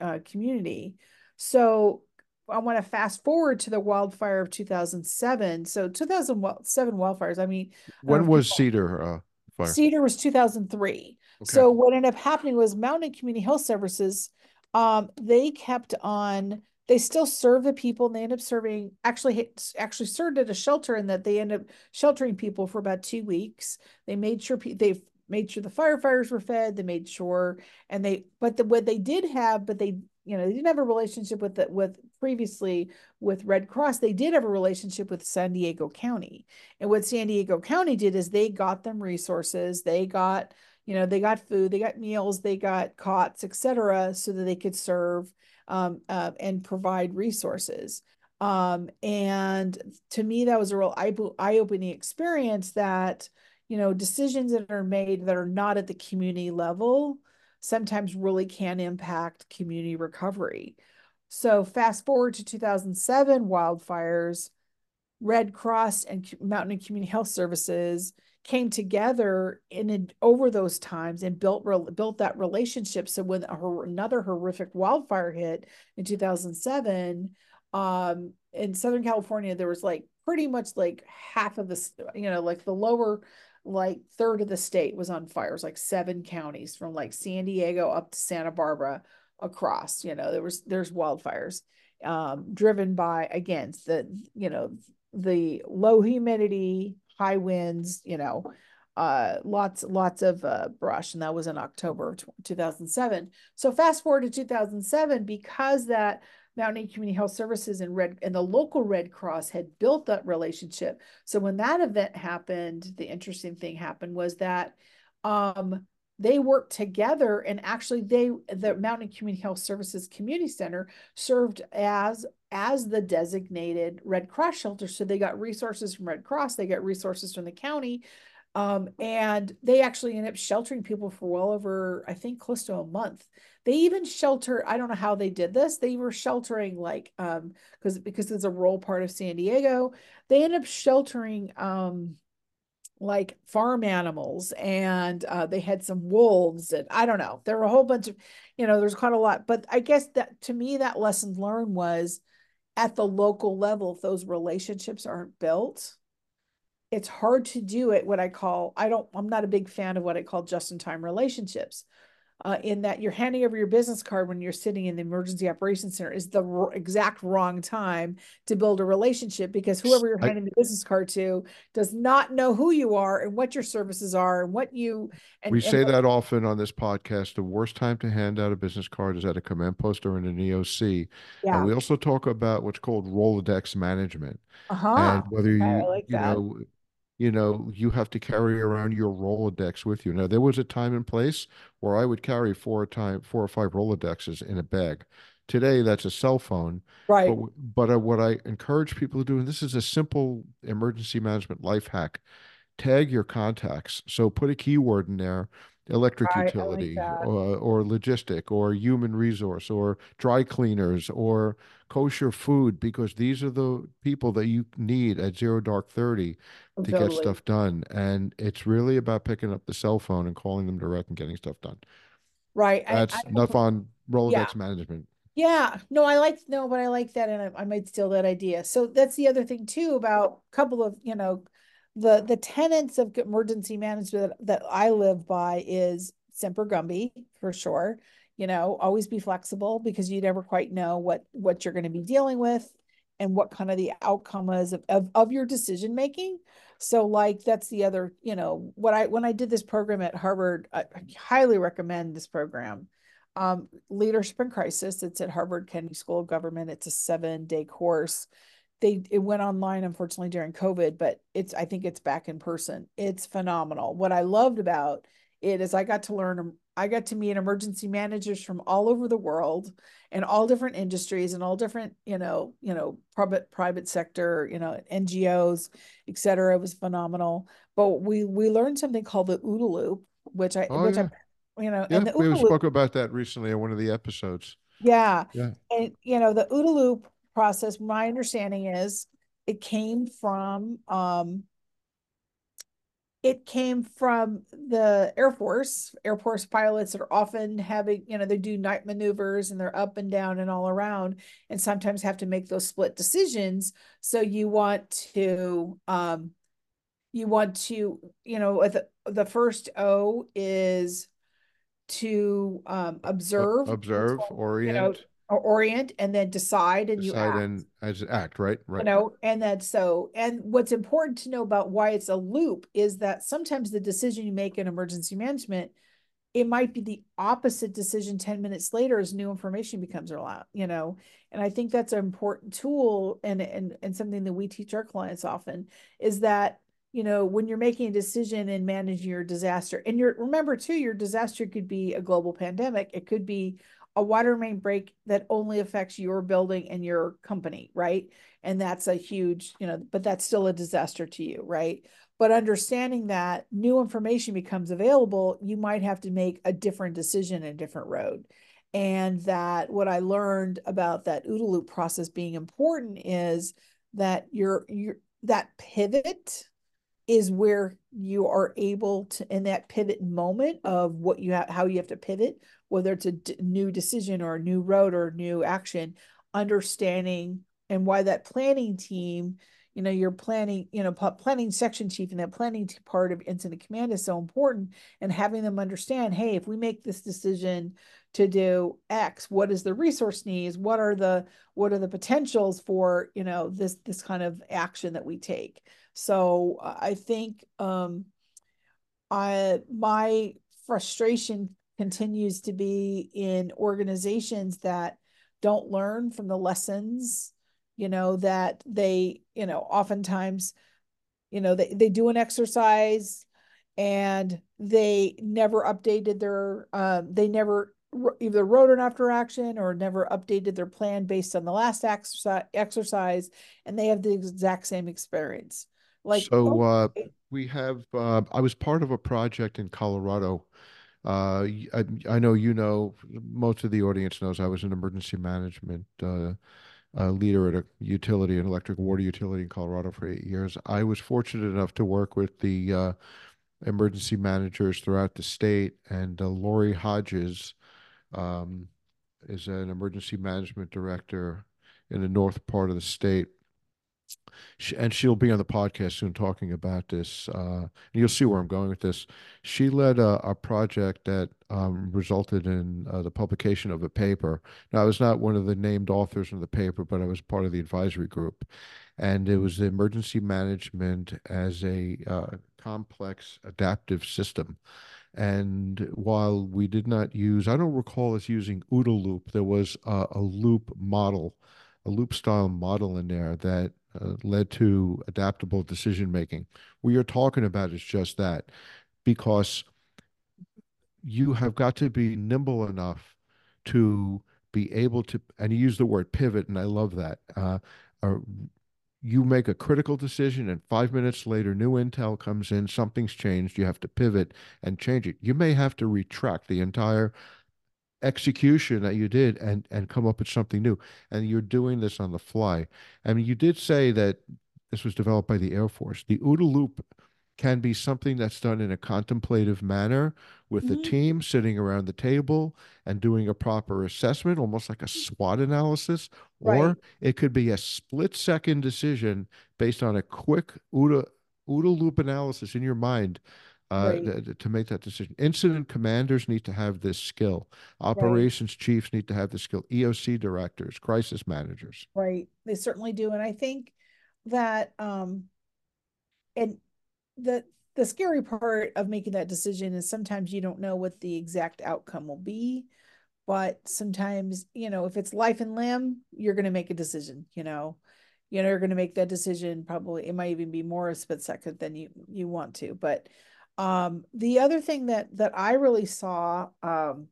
uh, community so I want to fast forward to the wildfire of 2007. So 2007 wildfires, I mean, When was Cedar uh, fire? Cedar was 2003. Okay. So what ended up happening was Mountain Community Health Services, um, they kept on, they still serve the people and they end up serving, actually, actually served at a shelter and that they end up sheltering people for about two weeks. They made sure pe- they made sure the firefighters were fed. They made sure, and they, but the, what they did have, but they, you know, they didn't have a relationship with the, with previously with Red Cross. They did have a relationship with San Diego County, and what San Diego County did is they got them resources. They got, you know, they got food, they got meals, they got cots, etc., so that they could serve um, uh, and provide resources. Um, and to me, that was a real eye opening experience that, you know, decisions that are made that are not at the community level sometimes really can impact community recovery. So fast forward to 2007 wildfires, Red Cross and Mountain and Community Health Services came together in over those times and built built that relationship. So when another horrific wildfire hit in 2007, um, in Southern California, there was like pretty much like half of the, you know, like the lower like third of the state was on fires, like seven counties from like San Diego up to Santa Barbara across, you know, there was, there's wildfires, um, driven by, again, the, you know, the low humidity, high winds, you know, uh, lots, lots of uh, brush. And that was in October 2007. So fast forward to 2007, because that Mountain Community Health Services and Red and the local Red Cross had built that relationship. So when that event happened, the interesting thing happened was that um, they worked together and actually they the Mountain Community Health Services Community Center served as as the designated Red Cross shelter. So they got resources from Red Cross, they got resources from the county. Um, and they actually ended up sheltering people for well over, I think, close to a month. They even shelter, I don't know how they did this. They were sheltering like um because because it's a rural part of San Diego, they end up sheltering um like farm animals and uh, they had some wolves and I don't know. There were a whole bunch of, you know, there's quite a lot. But I guess that to me, that lesson learned was at the local level, if those relationships aren't built, it's hard to do it what I call, I don't, I'm not a big fan of what I call just in time relationships uh, in that you're handing over your business card when you're sitting in the emergency operations center is the r- exact wrong time to build a relationship because whoever you're handing I, the business card to does not know who you are and what your services are and what you and, we say that often on this podcast the worst time to hand out a business card is at a command post or in an eoc yeah. and we also talk about what's called rolodex management uh-huh. and whether you like you know you know, you have to carry around your Rolodex with you. Now, there was a time and place where I would carry four time, four or five Rolodexes in a bag. Today, that's a cell phone. Right. But, but uh, what I encourage people to do, and this is a simple emergency management life hack, tag your contacts. So put a keyword in there electric right, utility like or, uh, or logistic or human resource or dry cleaners or kosher food because these are the people that you need at zero dark 30 to totally. get stuff done and it's really about picking up the cell phone and calling them direct and getting stuff done. Right that's I, I enough on rolodex yeah. management. Yeah. No i like no but i like that and I, I might steal that idea. So that's the other thing too about a couple of you know the the tenets of emergency management that, that I live by is semper gumby for sure. You know, always be flexible because you never quite know what what you're going to be dealing with and what kind of the outcome is of, of, of your decision making. So like that's the other, you know, what I when I did this program at Harvard, I, I highly recommend this program. Um, leadership in crisis. It's at Harvard Kennedy School of Government. It's a seven day course they it went online unfortunately during covid but it's i think it's back in person. It's phenomenal. What i loved about it is i got to learn um, i got to meet emergency managers from all over the world and all different industries and all different you know you know private private sector you know ngos etc it was phenomenal. But we we learned something called the OODA loop which i oh, which yeah. i you know yeah, and the we spoke about that recently in one of the episodes. Yeah. Yeah. And you know the OODA loop process, my understanding is it came from um, it came from the Air Force. Air Force pilots are often having, you know, they do night maneuvers and they're up and down and all around, and sometimes have to make those split decisions. So you want to, um, you want to, you know, the the first O is to um, observe, observe, orient. You know, or orient and then decide and you decide act. and as act, right? right you know and that so and what's important to know about why it's a loop is that sometimes the decision you make in emergency management it might be the opposite decision 10 minutes later as new information becomes allowed you know and i think that's an important tool and and and something that we teach our clients often is that you know when you're making a decision and managing your disaster and you're remember too your disaster could be a global pandemic it could be a water main break that only affects your building and your company right and that's a huge you know but that's still a disaster to you right but understanding that new information becomes available, you might have to make a different decision, a different road. And that what I learned about that OODA loop process being important is that you're, you're that pivot is where you are able to in that pivot moment of what you have how you have to pivot whether it's a new decision or a new road or new action understanding and why that planning team you know your planning you know planning section chief and that planning part of incident command is so important and having them understand hey if we make this decision to do x what is the resource needs? What are the what are the potentials for you know this this kind of action that we take? So i think um i my frustration continues to be in organizations that don't learn from the lessons you know, that they, you know, oftentimes, you know, they, they do an exercise and they never updated their, um, they never either wrote an after action or never updated their plan based on the last exercise, exercise and they have the exact same experience. Like, so, uh, we have, uh, I was part of a project in Colorado. Uh, I, I know you know, most of the audience knows I was an emergency management, uh, uh, leader at a utility, an electric water utility in Colorado for eight years. I was fortunate enough to work with the uh, emergency managers throughout the state, and uh, Lori Hodges um, is an emergency management director in the north part of the state. She, and she'll be on the podcast soon talking about this. Uh, and you'll see where I'm going with this. She led a, a project that um, resulted in uh, the publication of a paper. Now, I was not one of the named authors of the paper, but I was part of the advisory group. And it was emergency management as a uh, complex adaptive system. And while we did not use, I don't recall us using OODA loop, there was a, a loop model, a loop style model in there that led to adaptable decision making. What you're talking about is just that, because you have got to be nimble enough to be able to, and you use the word pivot, and I love that. Uh, uh, you make a critical decision, and five minutes later, new intel comes in, something's changed. You have to pivot and change it. You may have to retract the entire execution that you did and and come up with something new and you're doing this on the fly i mean you did say that this was developed by the air force the OODA loop can be something that's done in a contemplative manner with mm-hmm. the team sitting around the table and doing a proper assessment almost like a swot analysis right. or it could be a split second decision based on a quick OODA OODA loop analysis in your mind uh, right. to make that decision. Incident commanders need to have this skill. Operations right. chiefs need to have the skill. EOC directors, crisis managers. Right. They certainly do. And I think that um and the the scary part of making that decision is sometimes you don't know what the exact outcome will be but sometimes you know if it's life and limb you're going to make a decision you know you know you're going to make that decision probably it might even be more a split second than you you want to but um, the other thing that that I really saw, um,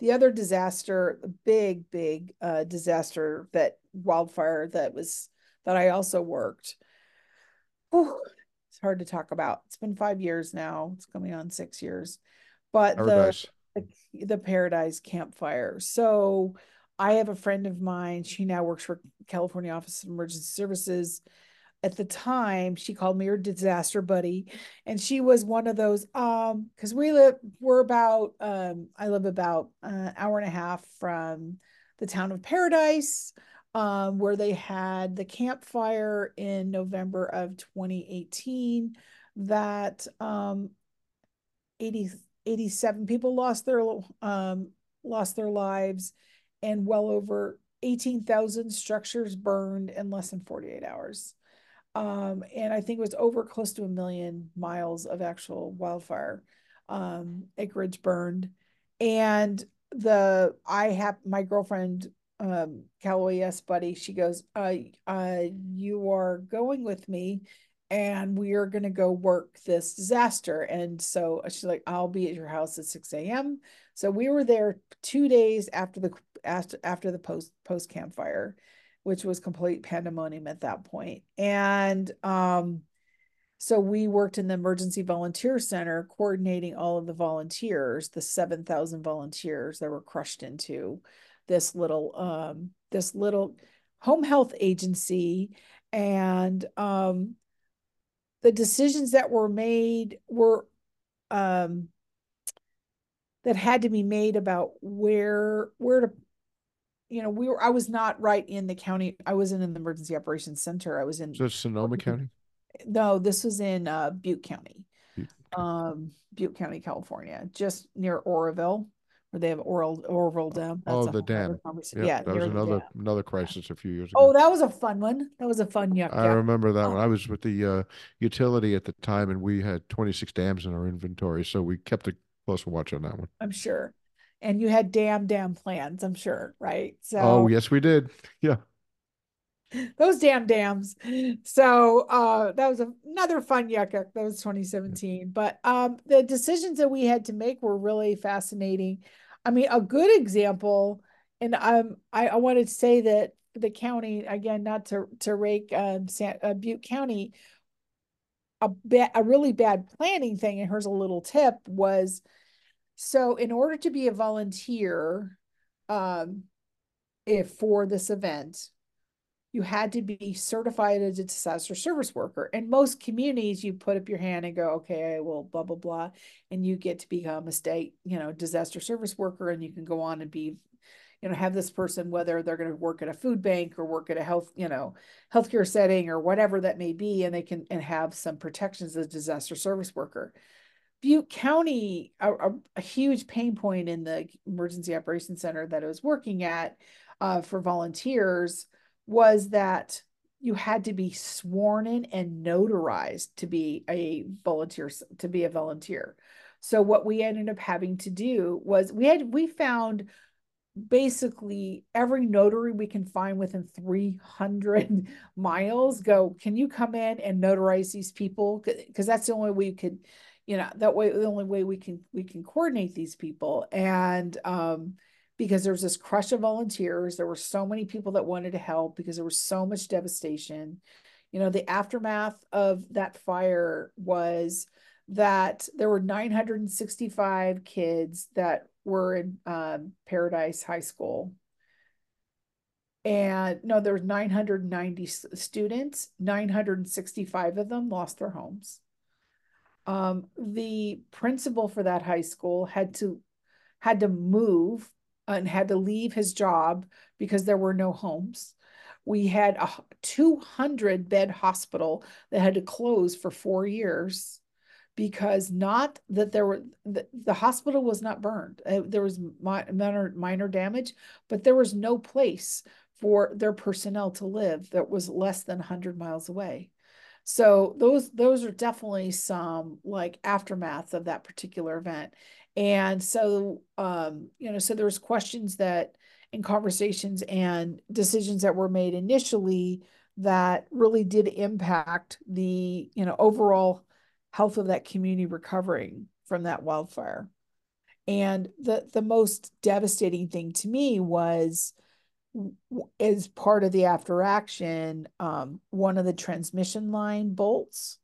the other disaster, big, big uh, disaster that wildfire that was that I also worked. Whew, it's hard to talk about. It's been five years now. It's coming on six years, but the, the the Paradise Camp Fire. So I have a friend of mine. She now works for California Office of Emergency Services at the time she called me her disaster buddy and she was one of those um because we live we're about um i live about an hour and a half from the town of paradise um where they had the Camp Fire in november of 2018 that um 80 87 people lost their um lost their lives and well over 18,000 structures burned in less than 48 hours. Um, and I think it was over close to a million miles of actual wildfire um, acreage burned. And the I have my girlfriend um Callaway yes buddy she goes uh uh you are going with me and we are going to go work this disaster. And so she's like I'll be at your house at 6 a.m so we were there two days after the after after the post post Camp Fire which was complete pandemonium at that point. And um so we worked in the emergency volunteer center coordinating all of the volunteers the 7000 volunteers that were crushed into this little um this little home health agency. And um the decisions that were made were um that had to be made about where where to you know we were i was not right in the county i wasn't in the emergency operations center i was in so sonoma county no this was in uh butte county butte. um butte county california just near oroville where they have oral Oroville Dam. That's oh, the dam. Yeah, yeah that was another another crisis a few years ago. Oh, that was a fun one. That was a fun yuck. I remember that oh. one. I was with the uh, utility at the time, and we had 26 dams in our inventory, so we kept a close watch on that one. I'm sure. And you had damn damn plans, I'm sure, right? So. Oh yes, we did. Yeah those damn dams. So uh, that was another fun yuck yuck. That was 2017. But um, the decisions that we had to make were really fascinating. I mean, a good example, and um, I, I wanted to say that the county again, not to to rake um, San, uh, Butte County, a ba- a really bad planning thing. And here's a little tip: was so in order to be a volunteer, um, if for this event, you had to be certified as a disaster service worker. And most communities, you put up your hand and go, okay, well, blah, blah, blah. And you get to become a state, you know, disaster service worker. And you can go on and be, you know, have this person, whether they're going to work at a food bank or work at a health, you know, healthcare setting or whatever that may be. And they can and have some protections as a disaster service worker. Butte County, a, a, a huge pain point in the emergency operations center that I was working at uh, for volunteers was that you had to be sworn in and notarized to be a volunteer to be a volunteer. So what we ended up having to do was we had we found basically every notary we can find within 300 miles go can you come in and notarize these people? Because that's the only way you could you know that way the only way we can we can coordinate these people and um because there was this crush of volunteers. There were so many people that wanted to help because there was so much devastation. You know, the aftermath of that fire was that there were 965 kids that were in um, Paradise High School. And no, there were 990 students, 965 of them lost their homes. Um, the principal for that high school had to had to move and had to leave his job because there were no homes. We had a 200 bed hospital that had to close for four years because not that there were the, the hospital was not burned. Uh, there was minor minor damage, but there was no place for their personnel to live that was less than 100 miles away. So those those are definitely some like aftermath of that particular event. And so, um, you know, so there was questions that in conversations and decisions that were made initially that really did impact the, you know, overall health of that community recovering from that wildfire. And the the most devastating thing to me was as part of the after action, um, one of the transmission line bolts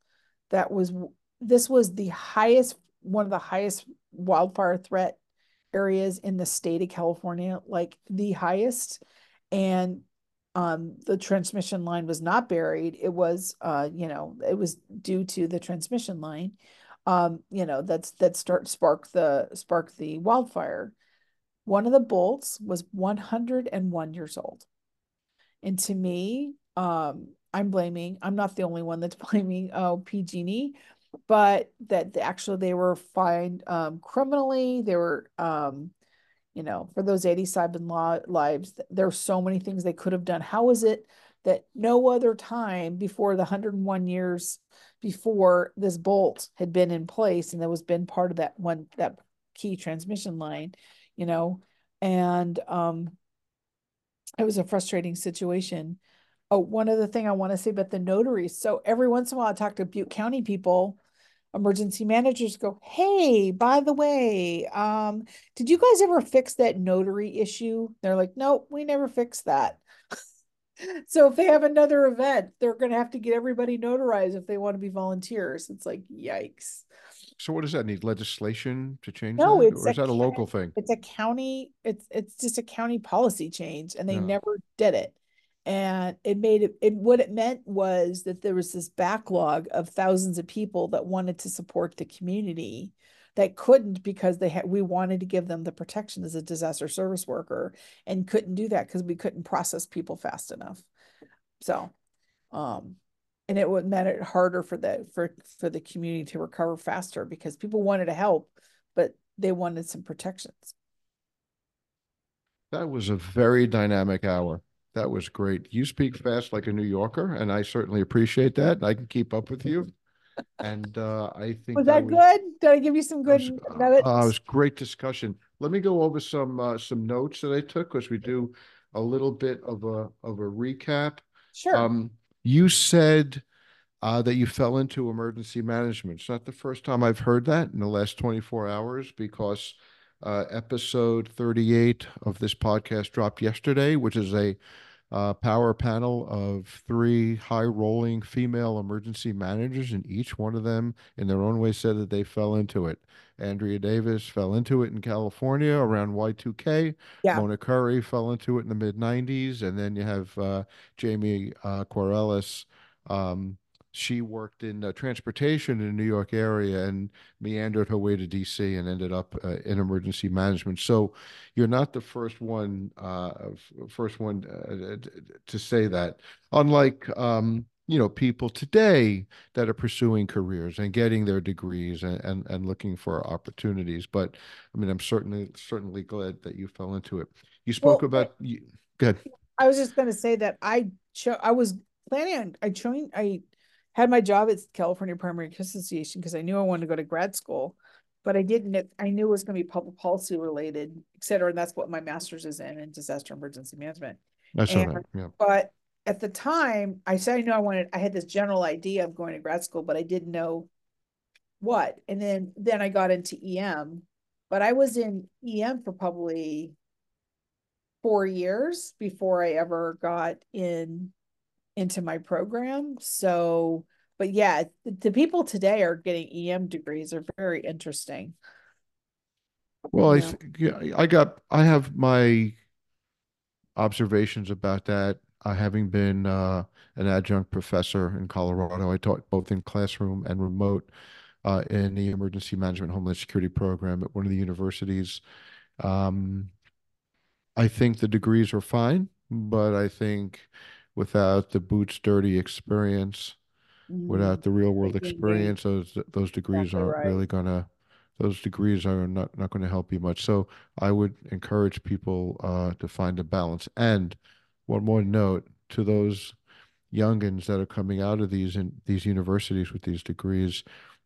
that was this was the highest one of the highest wildfire threat areas in the state of California, like the highest. And um, the transmission line was not buried. It was, uh, you know, it was due to the transmission line, um, you know, that's that start spark the spark the wildfire. One of the bolts was 101 years old. And to me, um, I'm blaming, I'm not the only one that's <laughs> blaming oh, PG&E, but that actually they were fined um, criminally. They were, um, you know, for those 87 law lives, there are so many things they could have done. How is it that no other time before the 101 years before this bolt had been in place and that was been part of that one that key transmission line, you know, and um it was a frustrating situation. Oh, one other thing I want to say about the notaries. So every once in a while I talk to Butte County people emergency managers go, hey, by the way, um, did you guys ever fix that notary issue? They're like, nope, we never fixed that. <laughs> so if they have another event, they're going to have to get everybody notarized if they want to be volunteers. It's like, yikes. So what does that need? Legislation to change no, that? It's or is that a local thing? It's a county, it's it's just a county policy change and they never did it and it made it, it what it meant was that there was this backlog of thousands of people that wanted to support the community that couldn't because they had we wanted to give them the protection as a disaster service worker and couldn't do that because we couldn't process people fast enough so um and it would made it harder for the for for the community to recover faster because people wanted to help but they wanted some protections that was a very dynamic hour that was great. You speak fast like a New Yorker, and I certainly appreciate that. I can keep up with you. And uh, I think was that, was, good? Did I give you some good was, uh. Uh, it was great discussion. Let me go over some uh, some notes that I took because we do a little bit of a of a recap. Sure. Um, you said uh, that you fell into emergency management. It's not the first time I've heard that in the last 24 hours because uh, episode 38 of this podcast dropped yesterday, which is a uh, power panel of three high rolling female emergency managers, and each one of them, in their own way, said that they fell into it. Andrea Davis fell into it in California around Y2K. Yeah. Mona Curry fell into it in the mid 90s. And then you have uh, Jamie uh, Quarelis. Um, she worked in uh, transportation in the New York area and meandered her way to DC and ended up uh, in emergency management. So you're not the first one, uh, first one uh, to say that. Unlike um, you know people today that are pursuing careers and getting their degrees and, and and looking for opportunities. But I mean, I'm certainly certainly glad that you fell into it. You spoke well, about. You, good. I was just going to say that I cho- I was planning on I joined I had my job at California Primary Care Association because I knew I wanted to go to grad school, but I didn't. I knew it was going to be public policy related, et cetera. And that's what my master's is in, in disaster emergency management. That's and, right. Yeah. But at the time, I said I know I wanted. I had this general idea of going to grad school, but I didn't know what. And then then I got into EM, but I was in EM for probably four years before I ever got in into my program. So, but yeah, the people today are getting EM degrees are very interesting. Well, I yeah, I got I have my observations about that. Uh, having been uh, an adjunct professor in Colorado, I taught both in classroom and remote uh, in the emergency management homeland security program at one of the universities. Um, I think the degrees are fine, but I think without the boots dirty experience, mm-hmm. without the real world experience, those those degrees exactly aren't right. really gonna those degrees are not not going to help you much. So I would encourage people uh, to find a balance. And one more note to those youngins that are coming out of these in these universities with these degrees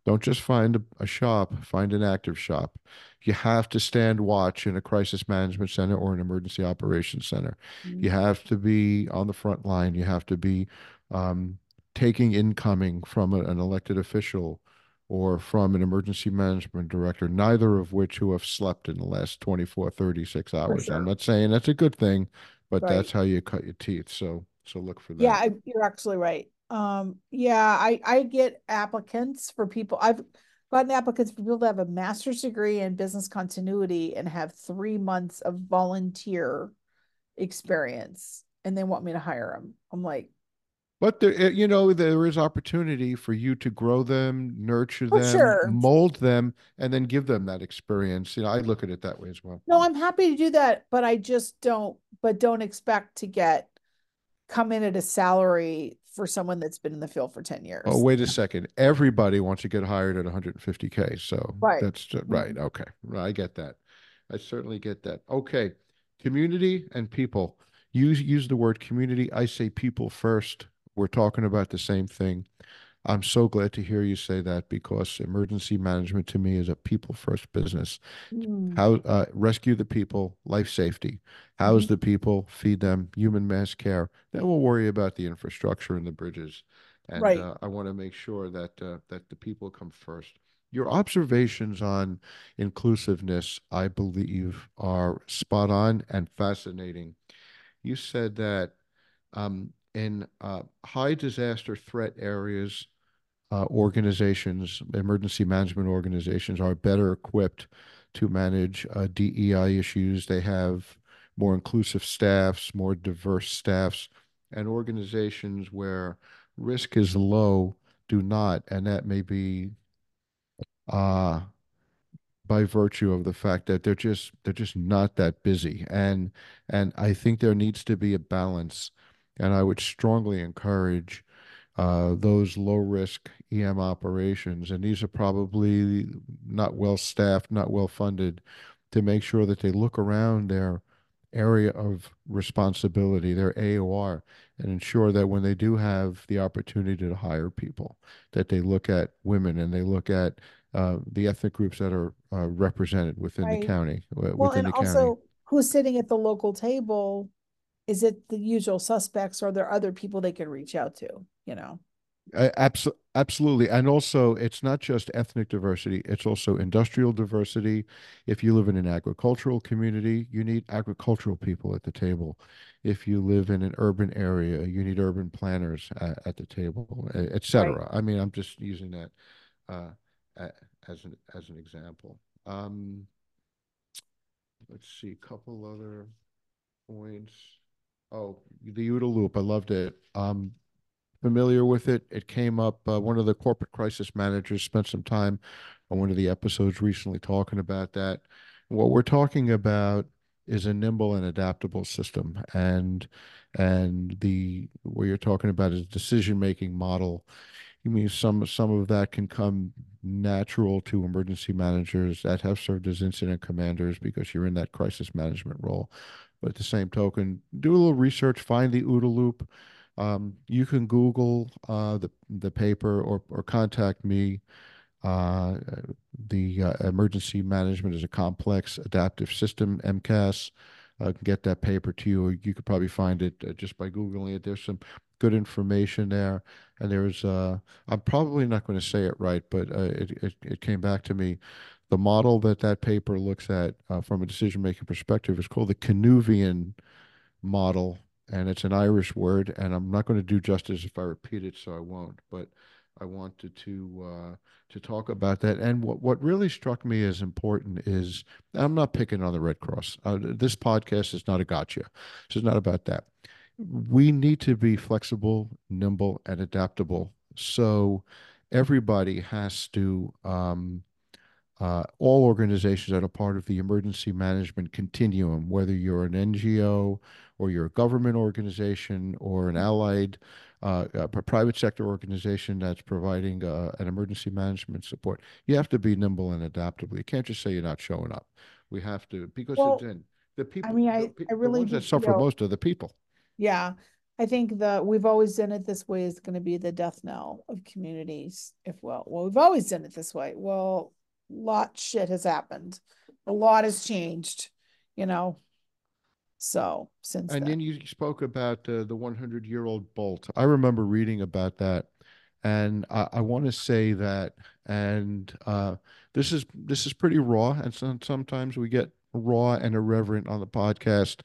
don't just find a, shop, find an active shop. You have to stand watch in a crisis management center or an emergency operations center. Mm-hmm. You have to be on the front line. You have to be um, taking incoming from a, an elected official or from an emergency management director, neither of which who have slept in the last 24, 36 hours. Sure. I'm not saying that's a good thing, but right. that's how you cut your teeth. So, so look for that. Yeah, you're actually right. Um, yeah, I I get applicants for people. I've gotten applicants for people that have a master's degree in business continuity and have three months of volunteer experience, and they want me to hire them. I'm like, but there, eh, you know, there is opportunity for you to grow them, nurture them, sure. mold them, and then give them that experience. You know, I look at it that way as well. No, I'm happy to do that, but I just don't. But don't expect to get come in at a salary for someone that's been in the field for 10 years. Oh, wait a second. Everybody wants to get hired at 150K. So right. that's just, right. Okay. I get that. I certainly get that. Okay, community and people. Use use the word community. I say people first. We're talking about the same thing. I'm so glad to hear you say that because emergency management to me is a people first business. Mm. How uh, rescue the people, life safety, house Mhm. the people, feed them, human mass care. Then we'll worry about the infrastructure and the bridges. And Right. uh, I want to make sure that uh, that the people come first. Your observations on inclusiveness, I believe, are spot on and fascinating. You said that um, in uh, high disaster threat areas, uh, organizations, emergency management organizations, are better equipped to manage uh, DEI issues. They have more inclusive staffs, more diverse staffs, and organizations where risk is low do not. And that may be uh, by virtue of the fact that they're just they're just not that busy and and I think there needs to be a balance and I would strongly encourage uh, those low risk EM operations and these are probably not well staffed not well funded to make sure that they look around their area of responsibility their AOR and ensure that when they do have the opportunity to hire people that they look at women and they look at uh, the ethnic groups that are uh, represented within the county, uh, Well, within and the county. also who's sitting at the local table? Is it the usual suspects or are there other people they can reach out to, you know? Uh, abso- absolutely. And also, it's not just ethnic diversity, it's also industrial diversity. If you live in an agricultural community, you need agricultural people at the table. If you live in an urban area, you need urban planners at, at the table, etc Right. I mean, I'm just using that uh, as an as an example. Um, let's see, a couple other points. Oh, the OODA loop. I loved it. Um, familiar with it. It came up. Uh, one of the corporate crisis managers spent some time on one of the episodes recently talking about that. What we're talking about is a nimble and adaptable system, and and the what you're talking about is decision making model. You mean some some of that can come natural to emergency managers that have served as incident commanders because you're in that crisis management role. But at the same token, do a little research, find the OODA loop. Um, you can Google uh, the the paper or or contact me. Uh, the uh, emergency management is a complex adaptive system, MCAS. Uh, can get that paper to you. Or you could probably find it uh, just by Googling it. There's some good information there. And there's, uh, I'm probably not going to say it right, but uh, it, it, it came back to me. The model that that paper looks at uh, from a decision making perspective is called the Canuvian model, and it's an Irish word, and I'm not going to do justice if I repeat it, so I won't. But I wanted to uh, to talk about that. And what what really struck me as important is I'm not picking on the Red Cross. Uh, this podcast is not a gotcha. This is not about that. We need to be flexible, nimble, and adaptable. So everybody has to um, uh, all organizations that are part of the emergency management continuum, whether you're an NGO or you're a government organization or an allied uh, private sector organization that's providing uh, an emergency management support, you have to be nimble and adaptable. You can't just say you're not showing up. We have to because Well, the I people, mean, the, I, pe- I the really ones do that suffer feel, most are the people. yeah. I think the, we've always done it this way is gonna be the death knell of communities, if well, well, we've always done it this way. Well, lot shit has happened. A lot has changed, you know? So, since And then, then you spoke about uh, the 100 year old bolt. I remember reading about that, and I, I want to say that. And uh, this is this is pretty raw, and some, sometimes we get raw and irreverent on the podcast.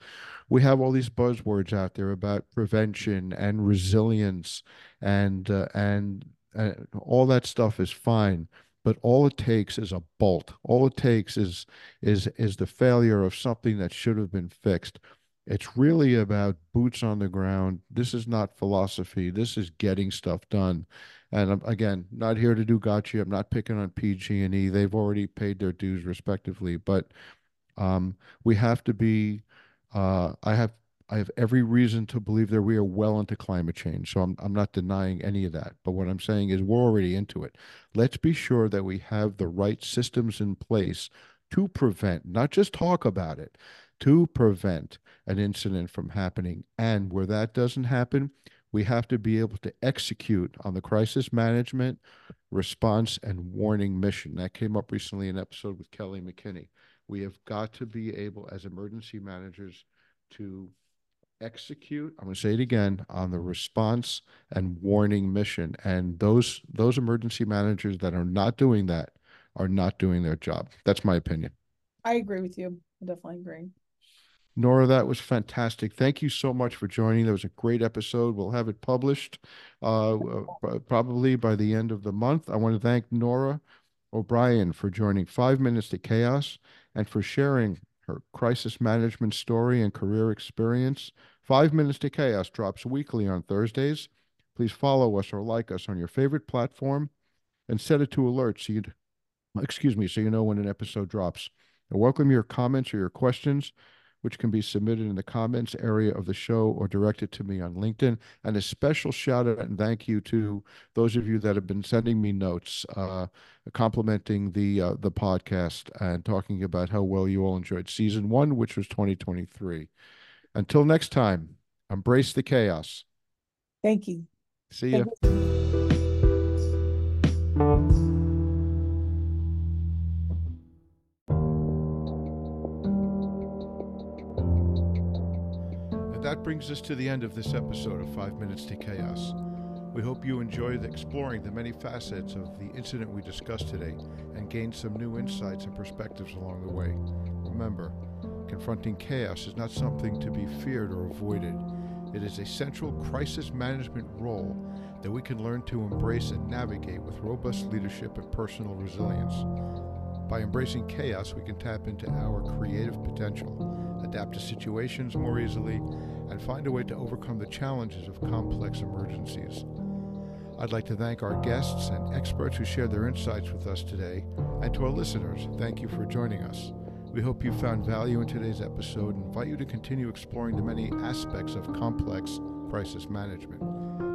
We have all these buzzwords out there about prevention and resilience, and uh, and uh, all that stuff is fine. But all it takes is a bolt. All it takes is is is the failure of something that should have been fixed it's really about boots on the ground. This is not philosophy. This is getting stuff done. And I'm, again, not here to do gotcha. I'm not picking on PG&E. They've already paid their dues respectively. But um, we have to be. Uh, I have I have every reason to believe that we are well into climate change. So I'm I'm not denying any of that. But what I'm saying is we're already into it. Let's be sure that we have the right systems in place to prevent, not just talk about it, to prevent an incident from happening. And where that doesn't happen, we have to be able to execute on the crisis management, response, and warning mission. That came up recently in an episode with Kelly McKinney. We have got to be able, as emergency managers, to execute i'm going to say it again on the response and warning mission and those those emergency managers that are not doing that are not doing their job that's my opinion i agree with you i definitely agree Nora, that was fantastic. Thank you so much for joining. That was a great episode. We'll have it published uh, uh probably by the end of the month. I want to thank Nora O'Brien for joining Five Minutes to Chaos and for sharing her crisis management story and career experience Five Minutes to Chaos drops weekly on Thursdays. Please follow us or like us on your favorite platform and set it to alert so you excuse me, so you know when an episode drops. I welcome your comments or your questions, which can be submitted in the comments area of the show or directed to me on LinkedIn. And a special shout out and thank you to those of you that have been sending me notes, uh, complimenting the uh, the podcast and talking about how well you all enjoyed season one, which was 2023. Until next time, embrace the chaos. Thank you. See you. And that brings us to the end of this episode of Five Minutes to Chaos. We hope you enjoyed exploring the many facets of the incident we discussed today and gained some new insights and perspectives along the way. Remember, confronting chaos is not something to be feared or avoided. It is a central crisis management role that we can learn to embrace and navigate with robust leadership and personal resilience. By embracing chaos, we can tap into our creative potential, adapt to situations more easily, and find a way to overcome the challenges of complex emergencies. I'd like to thank our guests and experts who shared their insights with us today, and to our listeners, thank you for joining us. We hope you found value in today's episode and invite you to continue exploring the many aspects of complex crisis management.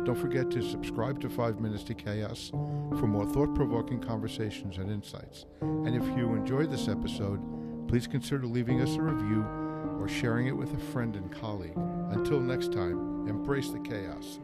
Don't forget to subscribe to 5 Minutes to Chaos for more thought provoking conversations and insights. And if you enjoyed this episode, please consider leaving us a review or sharing it with a friend and colleague. Until next time, embrace the chaos.